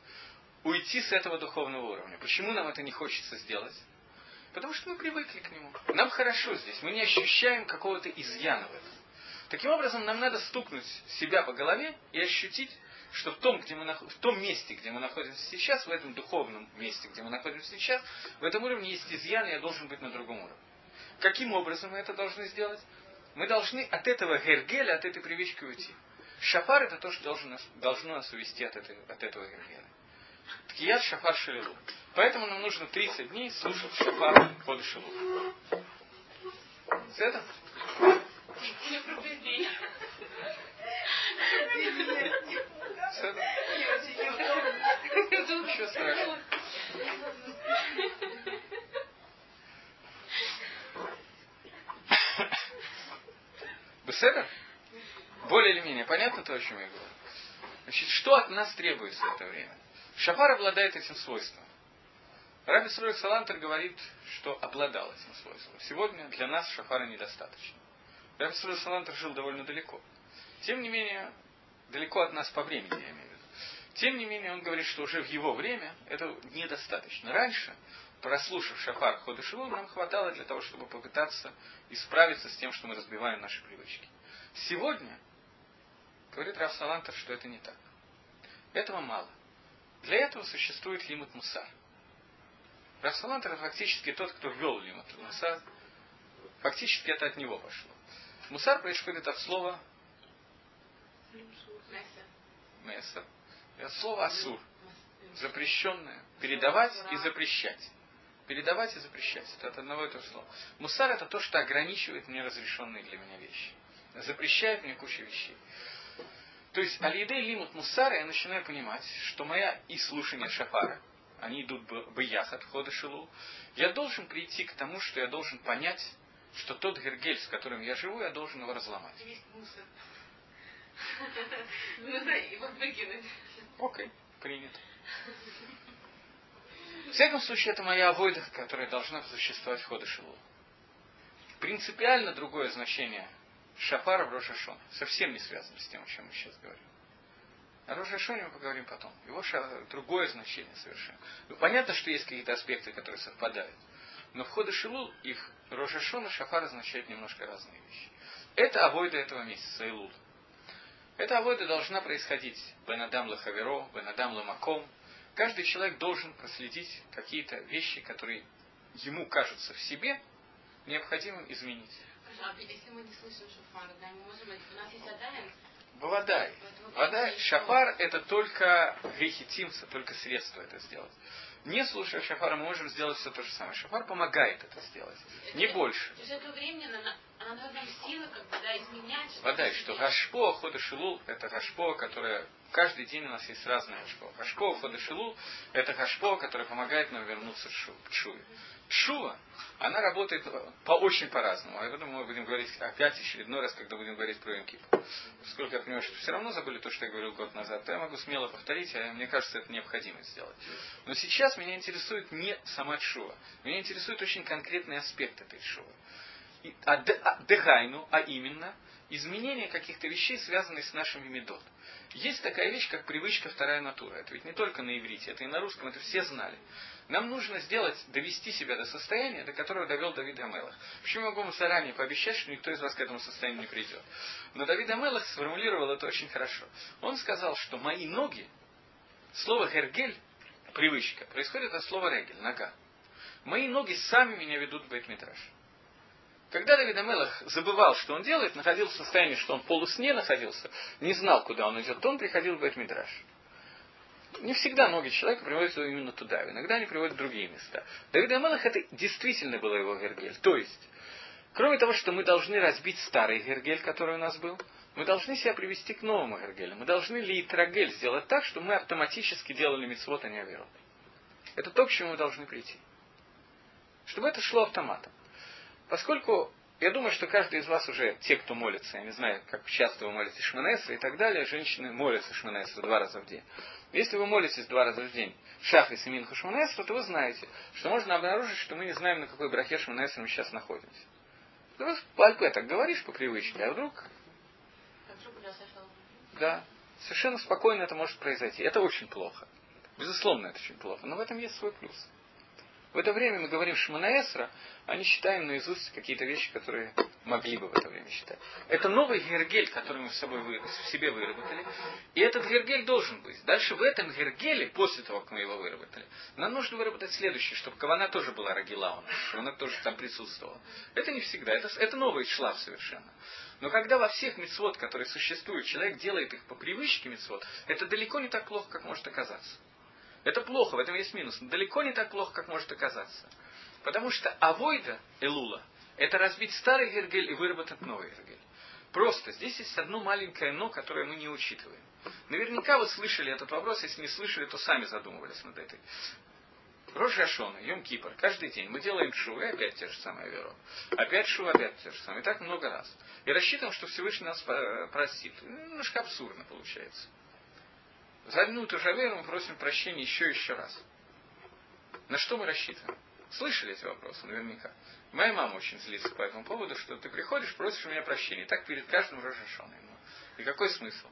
A: уйти с этого духовного уровня. Почему нам это не хочется сделать? Потому что мы привыкли к нему. Нам хорошо здесь, мы не ощущаем какого-то изъяна в этом. Таким образом, нам надо стукнуть себя по голове и ощутить, что в том, где мы, в том месте, где мы находимся сейчас, в этом духовном месте, где мы находимся сейчас, в этом уровне есть изъян, и я должен быть на другом уровне. Каким образом мы это должны сделать? Мы должны от этого гергеля, от этой привычки уйти. Шафар это то, что должно нас, должно нас увести от, этой, от этого гергеля. Ткият шафар шалилу. Поэтому нам нужно 30 дней слушать шафар хода шалу. Это? Ничего страшного. Беседа? Более или менее понятно то, о чем я говорю? Значит, что от нас требуется в это время? Шафар обладает этим свойством. Раби Срой Салантер говорит, что обладал этим свойством. Сегодня для нас шафара недостаточно. Раби Срой Салантер жил довольно далеко. Тем не менее, далеко от нас по времени, я имею в виду. Тем не менее, он говорит, что уже в его время это недостаточно. Раньше, прослушав шафар хода шилу, нам хватало для того, чтобы попытаться исправиться с тем, что мы разбиваем наши привычки. Сегодня Говорит Раф Салантер, что это не так. Этого мало. Для этого существует лимит мусар. Раф Салантер фактически тот, кто ввел лимит мусар. Фактически это от него пошло. Мусар происходит от слова меса. от слова асур. Запрещенное. Передавать и запрещать. Передавать и запрещать. Это от одного и того слова. Мусар это то, что ограничивает мне разрешенные для меня вещи. Запрещает мне кучу вещей. То есть, алиде лимут мусара, я начинаю понимать, что моя и слушание шафара, они идут бы яхат, хода шилу, я должен прийти к тому, что я должен понять, что тот гергель, с которым я живу, я должен его разломать.
C: Нужно его выкинуть.
A: Окей, принято. В всяком случае, это моя авойда, которая должна существовать в ходе Шилу. Принципиально другое значение шафара в Рошашон. Совсем не связано с тем, о чем мы сейчас говорим. О Рошашоне мы поговорим потом. Его ша... другое значение совершенно. Ну, понятно, что есть какие-то аспекты, которые совпадают. Но в ходе Шилул их Рошашон и шафар означают немножко разные вещи. Это авойда этого месяца, Илул. Эта авойда должна происходить Бенадам Лахаверо, Бенадам Ламаком, Каждый человек должен проследить какие-то вещи, которые ему кажутся в себе необходимым изменить.
C: А если мы не слышим шофар, да, мы можем, у нас есть адаем,
A: Водай. Водай. Шафар это только грехитимца, только средство это сделать. Не слушая шафара, мы можем сделать все то же самое. Шафар помогает это сделать. Не больше.
C: То есть это временно, она, нам силы, как бы, да, изменять.
A: Водай, что Гашпо, Хода Шилул, это Гашпо, которая Каждый день у нас есть разные. Хашпо Хода Шилул – это хашпо, которое помогает нам вернуться к шуве. Шува, она работает по очень по-разному. Об этом мы будем говорить опять очередной раз, когда будем говорить про Йом Поскольку я понимаю, что все равно забыли то, что я говорил год назад, то я могу смело повторить, а мне кажется, это необходимо сделать. Но сейчас меня интересует не сама Шува. Меня интересует очень конкретный аспект этой Шувы. Дехайну, а именно изменение каких-то вещей, связанных с нашими медот. Есть такая вещь, как привычка вторая натура. Это ведь не только на иврите, это и на русском, это все знали. Нам нужно сделать, довести себя до состояния, до которого довел Давид Амелах. Почему я могу вам заранее пообещать, что никто из вас к этому состоянию не придет? Но Давид Амелах сформулировал это очень хорошо. Он сказал, что мои ноги, слово «гергель», привычка, происходит от слова «регель», нога. Мои ноги сами меня ведут в Бейтмитраж. Когда Давид Амелах забывал, что он делает, находился в состоянии, что он полусне находился, не знал, куда он идет, то он приходил в Бет-Мидраш. Не всегда ноги человека приводят его именно туда, иногда они приводят в другие места. Давид Амелах это действительно было его Гергель. То есть, кроме того, что мы должны разбить старый Гергель, который у нас был, мы должны себя привести к новому Гергелю. Мы должны Литрагель сделать так, чтобы мы автоматически делали мицвод, а не аверот. Это то, к чему мы должны прийти. Чтобы это шло автоматом. Поскольку я думаю, что каждый из вас уже, те, кто молится, я не знаю, как часто вы молитесь Шманесра и так далее, женщины молятся Шманесра два раза в день. Если вы молитесь два раза в день Шахрис и Минху Шманесра, то вы знаете, что можно обнаружить, что мы не знаем, на какой брахе Шманесра мы сейчас находимся. Ты по альпе так говоришь по привычке, а вдруг... Да, совершенно спокойно это может произойти. Это очень плохо. Безусловно, это очень плохо. Но в этом есть свой плюс. В это время мы говорим Шманаэсра, а не считаем наизусть какие-то вещи, которые могли бы в это время считать. Это новый гергель, который мы в, собой, в себе выработали. И этот гергель должен быть. Дальше в этом гергеле, после того, как мы его выработали, нам нужно выработать следующее, чтобы кавана тоже была рагила у нас, чтобы она тоже там присутствовала. Это не всегда, это, это новый шлаф совершенно. Но когда во всех мецвод, которые существуют, человек делает их по привычке мецвод, это далеко не так плохо, как может оказаться. Это плохо, в этом есть минус. Но далеко не так плохо, как может оказаться. Потому что авойда Элула – это разбить старый Гергель и выработать новый Гергель. Просто здесь есть одно маленькое «но», которое мы не учитываем. Наверняка вы слышали этот вопрос, если не слышали, то сами задумывались над этой. Рожа Ашона, Йом Кипр, каждый день мы делаем шу, и опять те же самые веро. Опять шу, опять те же самые. И так много раз. И рассчитываем, что Всевышний нас простит. Немножко абсурдно получается. За одну и ту же веру мы просим прощения еще и еще раз. На что мы рассчитываем? Слышали эти вопросы наверняка. Моя мама очень злится по этому поводу, что ты приходишь, просишь у меня прощения. Так перед каждым Рожашоном. И какой смысл?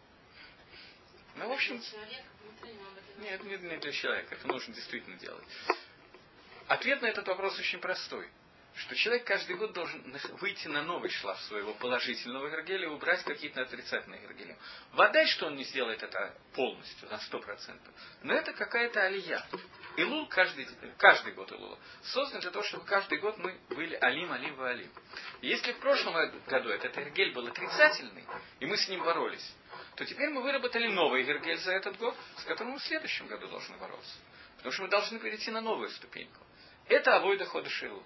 A: Ну, в общем... Нет, не для человека. Это нужно действительно делать. Ответ на этот вопрос очень простой что человек каждый год должен выйти на новый шлаф своего положительного Гергеля и убрать какие-то отрицательные Гергеля. Вода, что он не сделает это полностью, на сто процентов. Но это какая-то алия. Илул каждый, каждый год Илула создан для того, чтобы каждый год мы были алим, алим, алим. если в прошлом году этот Гергель был отрицательный, и мы с ним боролись, то теперь мы выработали новый Гергель за этот год, с которым мы в следующем году должны бороться. Потому что мы должны перейти на новую ступеньку. Это авойда хода Шилу.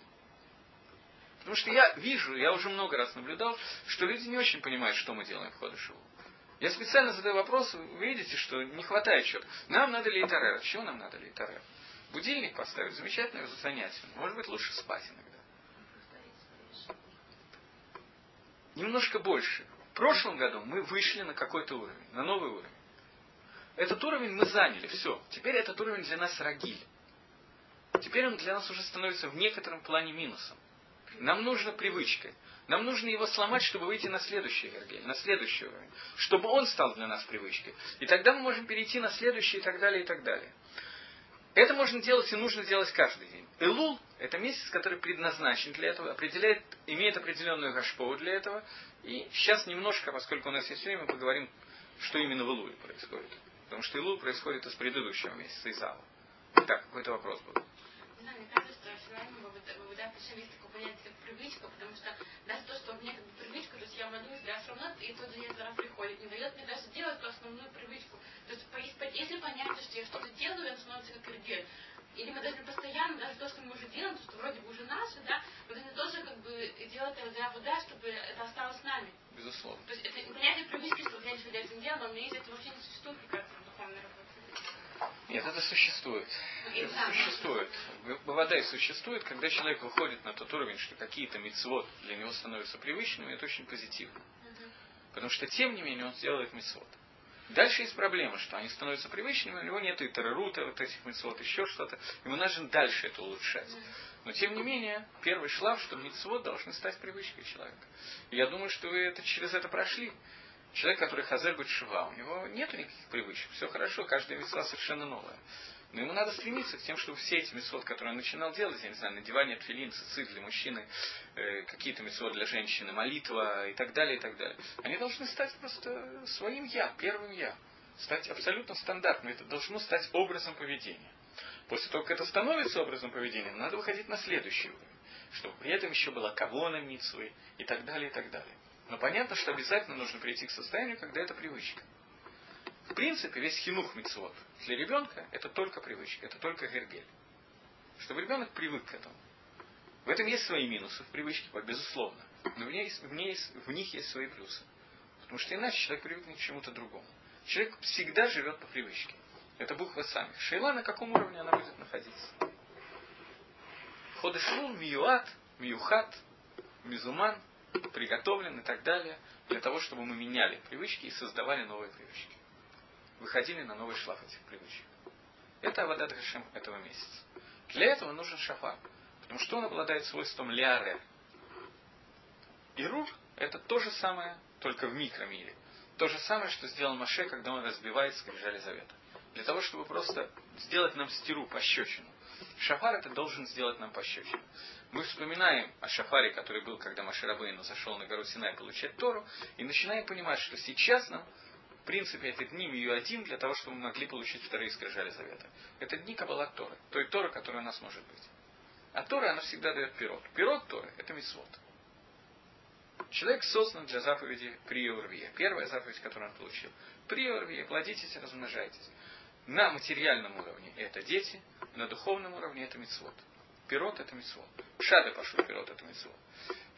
A: Потому что я вижу, я уже много раз наблюдал, что люди не очень понимают, что мы делаем в Ходышеву. Я специально задаю вопрос, вы видите, что не хватает чего-то. Нам надо лейтарер. Чего нам надо лейтарер? Будильник поставить, замечательное занятие. Может быть, лучше спать иногда. Немножко больше. В прошлом году мы вышли на какой-то уровень, на новый уровень. Этот уровень мы заняли, все. Теперь этот уровень для нас рогиль. Теперь он для нас уже становится в некотором плане минусом. Нам нужна привычка. Нам нужно его сломать, чтобы выйти на следующий Гергель, на следующий уровень. Чтобы он стал для нас привычкой. И тогда мы можем перейти на следующий и так далее, и так далее. Это можно делать и нужно делать каждый день. Элул – это месяц, который предназначен для этого, определяет, имеет определенную гашпову для этого. И сейчас немножко, поскольку у нас есть время, поговорим, что именно в Элуле происходит. Потому что Илул происходит из предыдущего месяца, из Ава. Так, какой-то вопрос был.
C: Не знаю, мне кажется, что Шилайм выводят еще есть такое понятие, как привычка, потому что даже то, что у меня как бы привычка, то есть я молюсь, да, все равно и тот же раз приходит, не дает мне даже делать ту основную привычку. То есть если понять, что я что-то делаю, это становится как регель. Или мы должны постоянно, даже то, что мы уже делаем, то, что вроде бы уже наше, да, мы должны тоже как бы делать это для вода, чтобы это осталось с нами.
A: Безусловно.
C: То есть это понятие привычки, что я ничего этим делала, но мне это вообще не существует, в духовной работе.
A: Нет, это существует. Существует. Бавадай существует, когда человек выходит на тот уровень, что какие-то мецвод для него становятся привычными, это очень позитивно. Потому что, тем не менее, он сделает мецвод. Дальше есть проблема, что они становятся привычными, у него нет и тарарута, вот этих мецвод, еще что-то. Ему нужно дальше это улучшать. Но тем не менее, первый шлав, что мецвод должны стать привычкой человека. И я думаю, что вы это, через это прошли. Человек, который хазер будет шива, у него нет никаких привычек, все хорошо, каждая мецва совершенно новая. Но ему надо стремиться к тем, чтобы все эти мецвод, которые он начинал делать, я не знаю, надевание тфилин, цицит для мужчины, э, какие-то мецвод для женщины, молитва и так далее, и так далее, они должны стать просто своим я, первым я. Стать абсолютно стандартным. Это должно стать образом поведения. После того, как это становится образом поведения, надо выходить на следующий уровень. Чтобы при этом еще была кавона митсвы и так далее, и так далее. Но понятно, что обязательно нужно прийти к состоянию, когда это привычка. В принципе, весь хинух мицвод для ребенка это только привычка, это только гергель. Чтобы ребенок привык к этому. В этом есть свои минусы в привычке, безусловно. Но в, ней в, ней в них есть свои плюсы. Потому что иначе человек привыкнет к чему-то другому. Человек всегда живет по привычке. Это буква сами. Шейла на каком уровне она будет находиться? Ходышлул, миюат, миюхат, мизуман, приготовлен и так далее, для того, чтобы мы меняли привычки и создавали новые привычки выходили на новый шлаф этих привычек. Это Авадат Гашем этого месяца. Для этого нужен шафар. Потому что он обладает свойством ляре. Ирур – это то же самое, только в микромире. То же самое, что сделал Маше, когда он разбивает скрижали завета. Для того, чтобы просто сделать нам стиру, пощечину. Шафар это должен сделать нам пощечину. Мы вспоминаем о шафаре, который был, когда Маширабейну зашел на гору Синай получать Тору, и начинаем понимать, что сейчас нам в принципе, эти дни Миюатим для того, чтобы мы могли получить вторые скрижали завета. Это дни Каббала Торы, той Торы, которая у нас может быть. А Тора, она всегда дает пирот. Пирот Торы – это мисвод. Человек создан для заповеди Приорвия. Первая заповедь, которую он получил. Приорвия – плодитесь и размножайтесь. На материальном уровне это дети, на духовном уровне это мицвод. Пирот это мицвод. Шады пошел пирот это мицвод.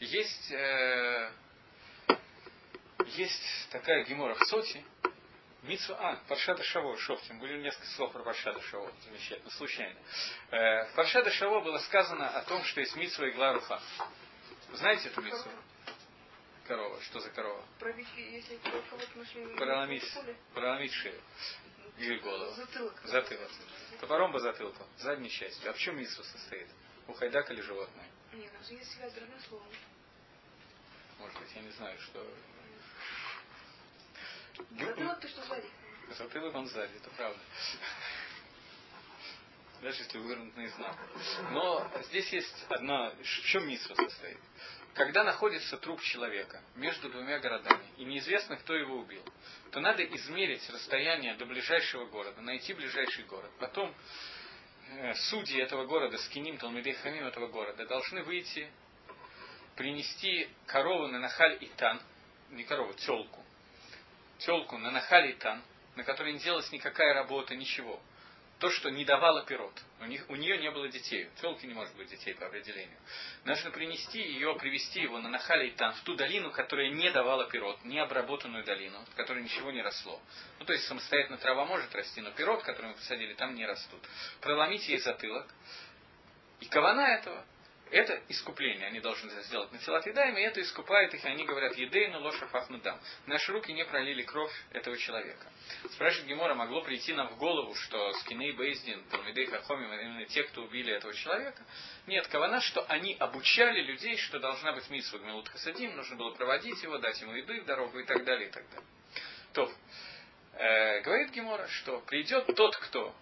A: Есть э, есть такая гемора в Соти, Митсу, а, Паршада Шаво, Шофтим, были несколько слов про Паршада Шаво, замечательно, случайно. Э, в Паршада Шаво было сказано о том, что есть Митсу и Гларуха. Знаете эту Митсу? Корова. Что за корова? Проломить, проломить шею. Или голову.
B: Затылок.
A: Затылок. Топором по затылку. Задней частью. А в чем митсва состоит? У хайдака или животное?
B: Нет, у нас есть связь с другим словом.
A: Может быть, я не знаю, что
B: Затылок то, что сзади.
A: Затылок он сзади, это правда. Даже если вывернут наизнанку. Но здесь есть одна... В чем мисва состоит? Когда находится труп человека между двумя городами, и неизвестно, кто его убил, то надо измерить расстояние до ближайшего города, найти ближайший город. Потом э, судьи этого города, скиним, талмидей хамим этого города, должны выйти, принести корову на нахаль и тан, не корову, телку, телку на Нахалитан, на которой не делалась никакая работа, ничего. То, что не давало пирот. У, них, у нее не было детей. У телки не может быть детей по определению. Нужно принести ее, привести его на Нахалитан, в ту долину, которая не давала пирот, не обработанную долину, в которой ничего не росло. Ну, то есть самостоятельно трава может расти, но пирот, который мы посадили, там не растут. Проломить ей затылок. И кавана этого Это искупление они должны сделать на филат едаем, и это искупает их, и они говорят, едей, но лоша дам. Наши руки не пролили кровь этого человека. Спрашивает Гемора, могло прийти нам в голову, что Скиней Бейздин, Талмидей Хахомим, именно те, кто убили этого человека? Нет, кавана, что они обучали людей, что должна быть митсва Гмилут Хасадим, нужно было проводить его, дать ему еды дорогу и так далее, и так далее. То, э, говорит Гемора, что придет тот, кто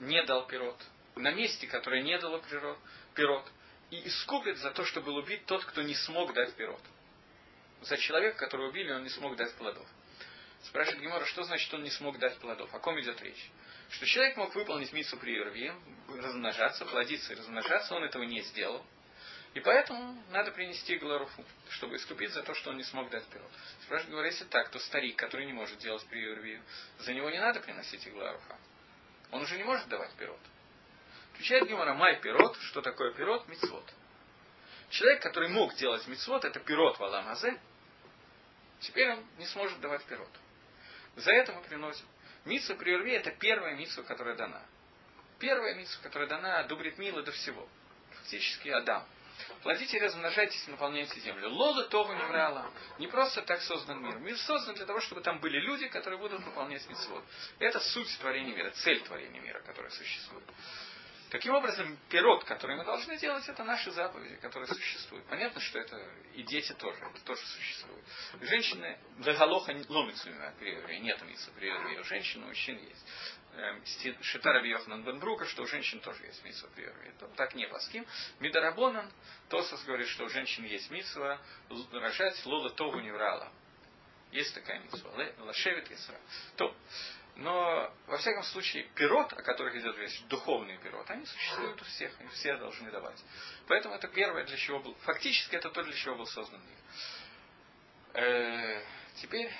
A: не дал пирот, на месте, которое не дало пирот и искупит за то, что был убит тот, кто не смог дать пирот. За человека, которого убили, он не смог дать плодов. Спрашивает Гемора, что значит он не смог дать плодов? О ком идет речь? Что человек мог выполнить миссу при Ирве, размножаться, плодиться и размножаться, он этого не сделал. И поэтому надо принести Гларуфу, чтобы искупить за то, что он не смог дать пирот. Спрашивает, говоря, если так, то старик, который не может делать при Ирве, за него не надо приносить Игларуха. Он уже не может давать пирот. Отвечает Гимара, май пирот, что такое пирот? Мицвод. Человек, который мог делать мицвод, это пирот валамазе, теперь он не сможет давать пирот. За это мы приносим. Митсу при Урве это первая митсу, которая дана. Первая митсу, которая дана, дубрит мила до всего. Фактически Адам. Плодите и размножайтесь, наполняйте землю. Лола того не врала. Не просто так создан мир. Мир создан для того, чтобы там были люди, которые будут выполнять митцвот. Это суть творения мира, цель творения мира, которая существует. Таким образом, пирот, который мы должны делать, это наши заповеди, которые существуют. Понятно, что это и дети тоже, это тоже существует. Женщины, дагалоха ломится при нет митца при у женщин, у мужчин есть. Эм, Шитара Йохнан Бенбрука, что у женщин тоже есть митсва при Так не паским. Мидарабонан, Тосос говорит, что у женщин есть митсва рожать лола тогу не врала. Есть такая митсва. Лашевит Исра. То, но, во всяком случае, пирот, о которых идет речь, духовный пирот, они существуют у всех, и все должны давать. Поэтому это первое, для чего был, фактически это то, для чего был создан мир. Э, теперь,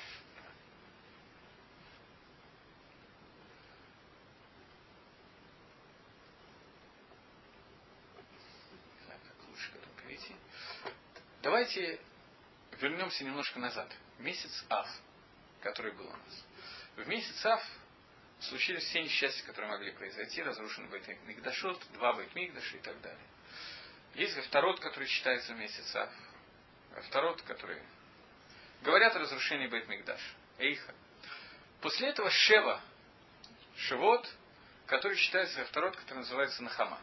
A: Давайте вернемся немножко назад. Месяц Ав, который был у нас. В месяц Ав случились все несчастья, которые могли произойти, разрушен Бейт Мигдашот, два Бейт Мигдаша и так далее. Есть Гавторот, который читается в месяц Ав. Гавторот, который... Говорят о разрушении Бейт Мигдаш. Эйха. После этого Шева, Шевот, который читается Гавторот, который называется Нахама.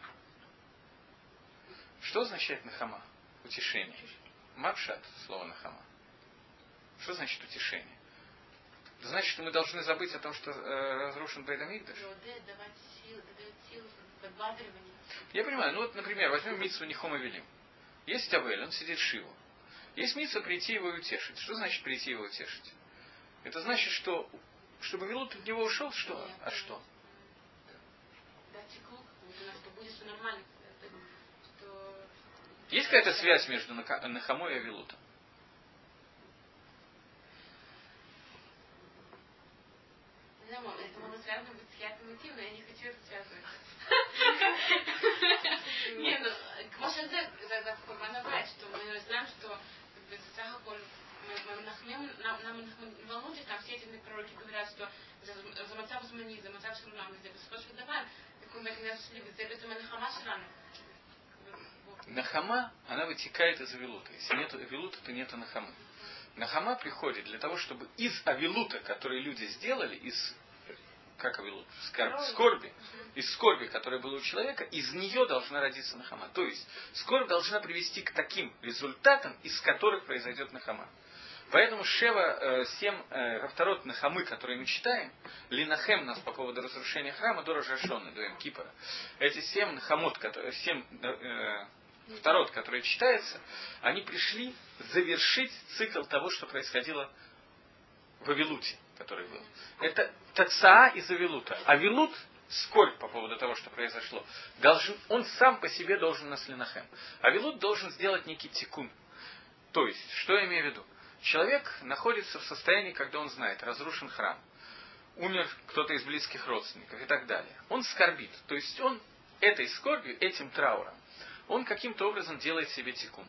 A: Что означает Нахама? Утешение. Мапшат, слово Нахама. Что значит утешение? Значит, что мы должны забыть о том, что э, разрушен Бейдамикдаш? Я понимаю, ну вот, например, возьмем Митсу Нихома Велим. Есть Авель, он сидит Шиву. Есть Митсу прийти его и утешить. Что значит прийти его и утешить? Это значит, что чтобы Вилут от него ушел, что? Нет, а что? Есть какая-то связь между Нахамой и Авилутом?
C: Это можно связано быть с ярким мотивом, но я не хочу это связывать. Не, ну, может, это бывает, что мы знаем, что нахмем, нам, не волнуйтесь, там все эти пророки говорят, что за мацав змани, за мацав шрунам, за бесхош давай, такой мы не шли, за мы нахама шрана.
A: Нахама, она вытекает из Авилута. Если нет Авилута, то нет Нахамы. Нахама приходит для того, чтобы из Авилута, который люди сделали, из как Авилут, скорбь, скорби, из скорби, которая была у человека, из нее должна родиться Нахама. То есть скорбь должна привести к таким результатам, из которых произойдет Нахама. Поэтому Шева, э, семь э, Рафтарот Нахамы, которые мы читаем, Линахем нас по поводу разрушения храма, до Рожашона, до Кипара. Эти семь Нахамот, которые, семь э, второт, которые читаются, они пришли завершить цикл того, что происходило в Авилуте, который был. Это Тацаа из Авилута. Авилут, скорбь по поводу того, что произошло, должен, он сам по себе должен на Слинахем. Авилут должен сделать некий тикун. То есть, что я имею в виду? Человек находится в состоянии, когда он знает, разрушен храм, умер кто-то из близких родственников и так далее. Он скорбит. То есть он этой скорбью, этим трауром, он каким-то образом делает себе тикун.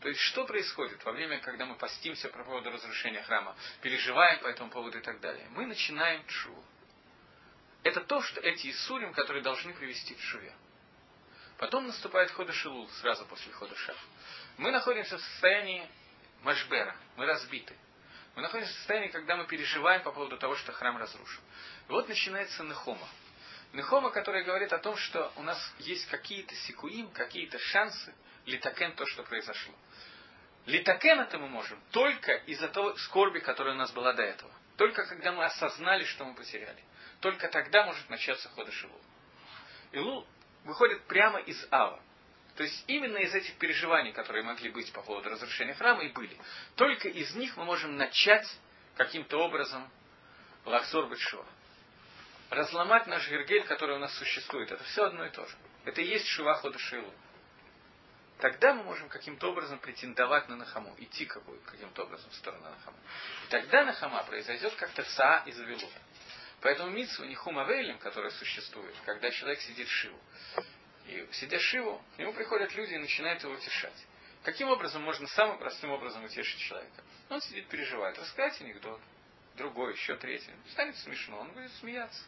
A: То есть, что происходит во время, когда мы постимся по поводу разрушения храма, переживаем по этому поводу и так далее? Мы начинаем чуву. Это то, что эти Исурим, которые должны привести к шуве. Потом наступает хода Шилул, сразу после хода Шав. Мы находимся в состоянии Машбера, мы разбиты. Мы находимся в состоянии, когда мы переживаем по поводу того, что храм разрушен. И вот начинается Нехома. Нехома, которая говорит о том, что у нас есть какие-то секуим, какие-то шансы литакен то, что произошло. Литакен это мы можем только из-за того скорби, которая у нас была до этого. Только когда мы осознали, что мы потеряли. Только тогда может начаться хода Шиву. Илу выходит прямо из Ава. То есть именно из этих переживаний, которые могли быть по поводу разрушения храма, и были. Только из них мы можем начать каким-то образом лахсор бетшува. Разломать наш гергель, который у нас существует. Это все одно и то же. Это и есть шува хода шилу. Тогда мы можем каким-то образом претендовать на Нахаму, идти каким-то образом в сторону Нахаму. И тогда Нахама произойдет как-то ца из Авилута. Поэтому митсу не хумавейлем, которая существует, когда человек сидит шиву. И сидя шиву, к нему приходят люди и начинают его утешать. Каким образом можно самым простым образом утешить человека? Он сидит, переживает, рассказать анекдот, другой, еще третий. Станет смешно, он будет смеяться.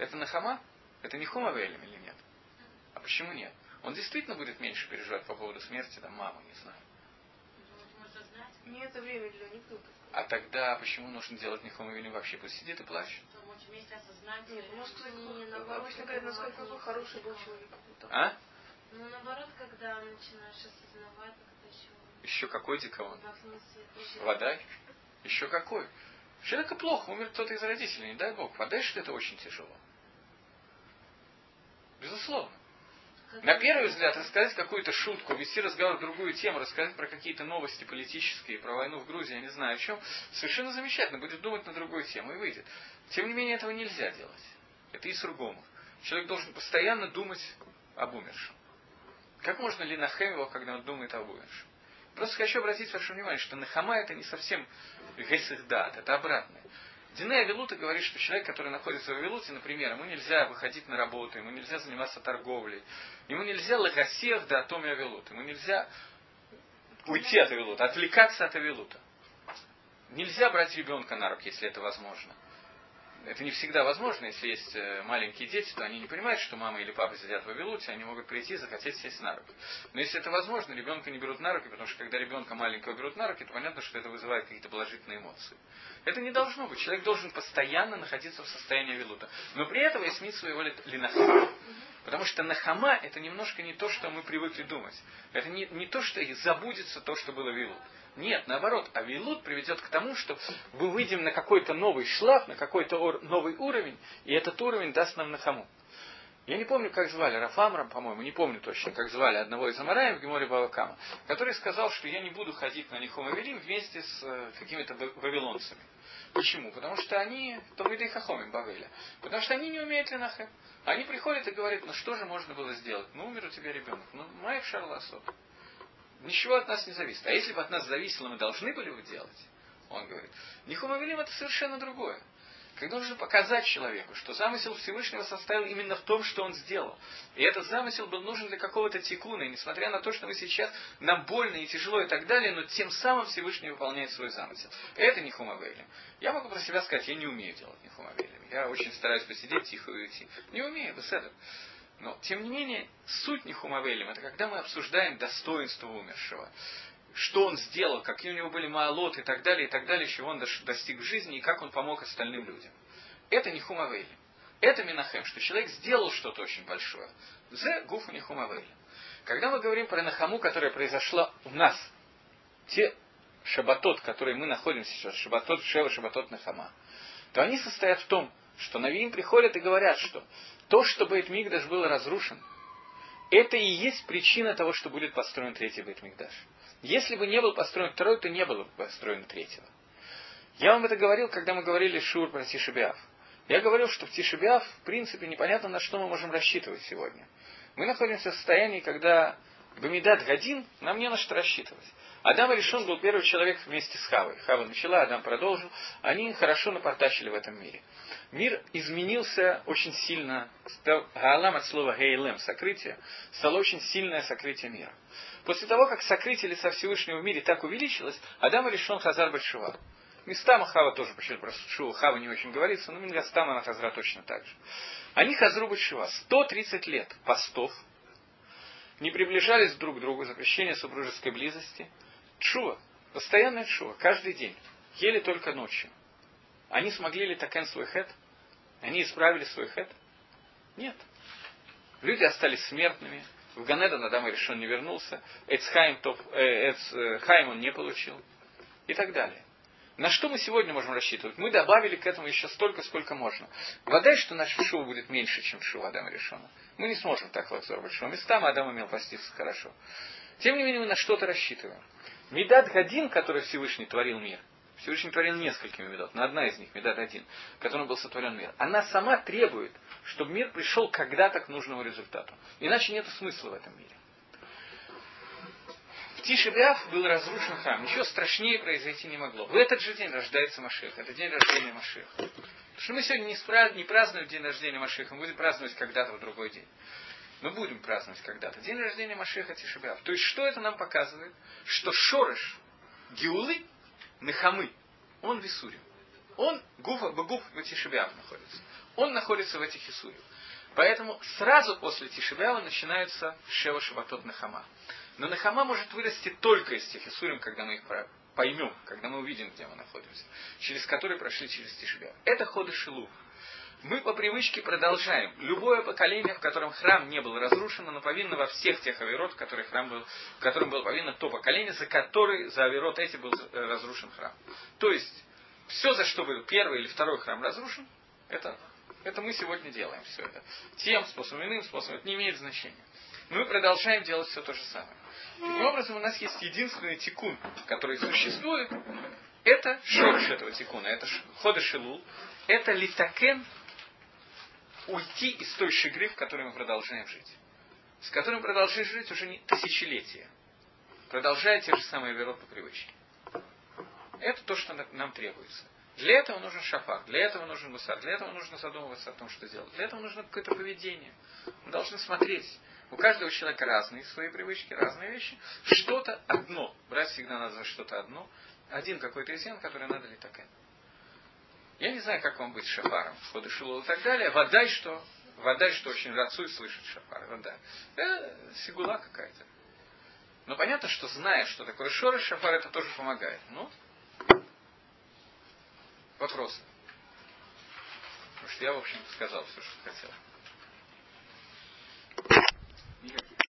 A: Это нахама? Это не хумавейлем или нет? А почему нет? Он действительно будет меньше переживать по поводу смерти там, мамы, не знаю.
B: Не это время для них
A: А тогда почему нужно делать нихумавейлем вообще? Пусть сидит и плачет.
B: Нет, может сказать, не наоборот, сказать, насколько какой хороший был человек.
A: А?
C: Ну, наоборот, когда начинаешь осознавать, когда еще...
A: Еще какой дикаон? Вода? Еще какой? Человека плохо, умер кто-то из родителей, не дай бог. Вода, что это очень тяжело. Безусловно. На первый взгляд, рассказать какую-то шутку, вести разговор в другую тему, рассказать про какие-то новости политические, про войну в Грузии, я не знаю о чем, совершенно замечательно, будет думать на другую тему и выйдет. Тем не менее, этого нельзя делать. Это и с другому. Человек должен постоянно думать об умершем. Как можно ли нахем его, когда он думает об умершем? Просто хочу обратить ваше внимание, что нахама это не совсем гесихдат, это обратное. Дине Авилута говорит, что человек, который находится в Авилуте, например, ему нельзя выходить на работу, ему нельзя заниматься торговлей, ему нельзя лагосех до атоме Авилута, ему нельзя уйти от Авилута, отвлекаться от Авилута. Нельзя брать ребенка на руки, если это возможно это не всегда возможно, если есть э, маленькие дети, то они не понимают, что мама или папа сидят в Вавилуте, они могут прийти и захотеть сесть на руки. Но если это возможно, ребенка не берут на руки, потому что когда ребенка маленького берут на руки, то понятно, что это вызывает какие-то положительные эмоции. Это не должно быть. Человек должен постоянно находиться в состоянии Вилута. Но при этом есть мит своего линахама. Потому что нахама это немножко не то, что мы привыкли думать. Это не, не то, что забудется то, что было Вилут. Нет, наоборот, авилут приведет к тому, что мы выйдем на какой-то новый шлаф, на какой-то новый уровень, и этот уровень даст нам нахаму. Я не помню, как звали, Рафамрам, по-моему, не помню точно, как звали одного из Амараев в Геморе Бавакама, который сказал, что я не буду ходить на Нихом Авелим вместе с э, какими-то вавилонцами. Почему? Потому что они, Талмидей Хахомим Бавеля, потому что они не умеют Ленахем. Они приходят и говорят, ну что же можно было сделать? Ну умер у тебя ребенок, ну Майк Шарласот. Ничего от нас не зависит. А если бы от нас зависело, мы должны были бы делать, он говорит, Нихумавелим это совершенно другое. Когда нужно показать человеку, что замысел Всевышнего состоял именно в том, что он сделал. И этот замысел был нужен для какого-то тикуна. И несмотря на то, что мы сейчас нам больно и тяжело и так далее, но тем самым Всевышний выполняет свой замысел. Это не хумавелем. Я могу про себя сказать, я не умею делать не. Я очень стараюсь посидеть тихо и уйти. Не умею, этого. Но, тем не менее, суть Нихумавелем, это когда мы обсуждаем достоинство умершего. Что он сделал, какие у него были маалоты и так далее, и так далее, чего он достиг в жизни, и как он помог остальным людям. Это Нихумавелем. Это Минахем, что человек сделал что-то очень большое. Зе гуфу Нихумавелем. Когда мы говорим про Нахаму, которая произошла у нас, те шабатот, которые мы находим сейчас, шабатот Шева, шабатот Нахама, то они состоят в том, что Навиим приходят и говорят, что то, что Бейтмигдаш был разрушен, это и есть причина того, что будет построен третий Бейтмигдаш. Если бы не был построен второй, то не было бы построено третьего. Я вам это говорил, когда мы говорили Шур про Тишебиав. Я говорил, что в Тишебиав, в принципе, непонятно, на что мы можем рассчитывать сегодня. Мы находимся в состоянии, когда Бамидат Гадин, нам не на что рассчитывать. Адам решен был первый человек вместе с Хавой. Хава начала, Адам продолжил. Они хорошо напортачили в этом мире. Мир изменился очень сильно. Гаалам от слова гейлем, сокрытие, стало очень сильное сокрытие мира. После того, как сокрытие лица Всевышнего в мире так увеличилось, Адам решен Хазар Большува. Местама Хава тоже, почему про Шува Хава не очень говорится, но Мингастама на Хазра точно так же. Они Хазру Большува. 130 лет постов, не приближались друг к другу, запрещение супружеской близости. Чува, постоянная чува, каждый день. Ели только ночью. Они смогли ли такен свой хэт? Они исправили свой хэт? Нет. Люди остались смертными. В Ганедан Адам решен не вернулся. Эцхайм, топ, э, Эцхайм он не получил. И так далее. На что мы сегодня можем рассчитывать? Мы добавили к этому еще столько, сколько можно. Вода, что наш шоу будет меньше, чем шоу Адама решена. Мы не сможем так лакзор шоу. Местами Адам умел поститься хорошо. Тем не менее, мы на что-то рассчитываем. Медат Гадин, который Всевышний творил мир, Всевышний творил несколькими медот, но одна из них, Медат один, которым был сотворен мир, она сама требует, чтобы мир пришел когда-то к нужному результату. Иначе нет смысла в этом мире. В Тишебиаф был разрушен храм. Ничего страшнее произойти не могло. В этот же день рождается Машех. Это день рождения Машеха. Потому что мы сегодня не, празднуем день рождения Машеха, мы будем праздновать когда-то в другой день. Мы будем праздновать когда-то. День рождения Машеха Тишебиаф. То есть, что это нам показывает? Что Шорыш, Геулы, Нехамы, он в Исуре. Он Гуфа, Багуф в Тишебиаф находится. Он находится в этих Исуре. Поэтому сразу после Тишебиава начинается Шева Шабатот Нахама. Но Нахама может вырасти только из тех Исурим, когда мы их поймем, когда мы увидим, где мы находимся, через которые прошли через Тишбя. Это ходы Шилу. Мы по привычке продолжаем. Любое поколение, в котором храм не был разрушен, оно повинно во всех тех авирот, в, которых храм был, в котором было повинно то поколение, за который, за авирот эти был э, разрушен храм. То есть, все, за что был первый или второй храм разрушен, это, это мы сегодня делаем все это. Тем способом, иным способом, это не имеет значения. Мы продолжаем делать все то же самое. Таким образом, у нас есть единственный тикун, который существует, это шорш этого тикуна, это хода шилул, это литакен уйти из той шигры, в которой мы продолжаем жить. С которой мы продолжаем жить уже не тысячелетия. Продолжая те же самые верот по привычке. Это то, что нам требуется. Для этого нужен шафар, для этого нужен мусар, для этого нужно задумываться о том, что делать. Для этого нужно какое-то поведение. Мы должны смотреть, у каждого человека разные свои привычки, разные вещи. Что-то одно. Брать всегда надо за что-то одно. Один какой-то изъян, который надо ли такая. Я не знаю, как вам быть шафаром, ходы шилол и так далее. Вода, что вода, что очень рацуй слышит шафар. Вода. Это сигула какая-то. Но понятно, что зная, что такое шоры, шафар это тоже помогает. Ну, вопросы. Потому что я, в общем сказал все, что хотел. Никак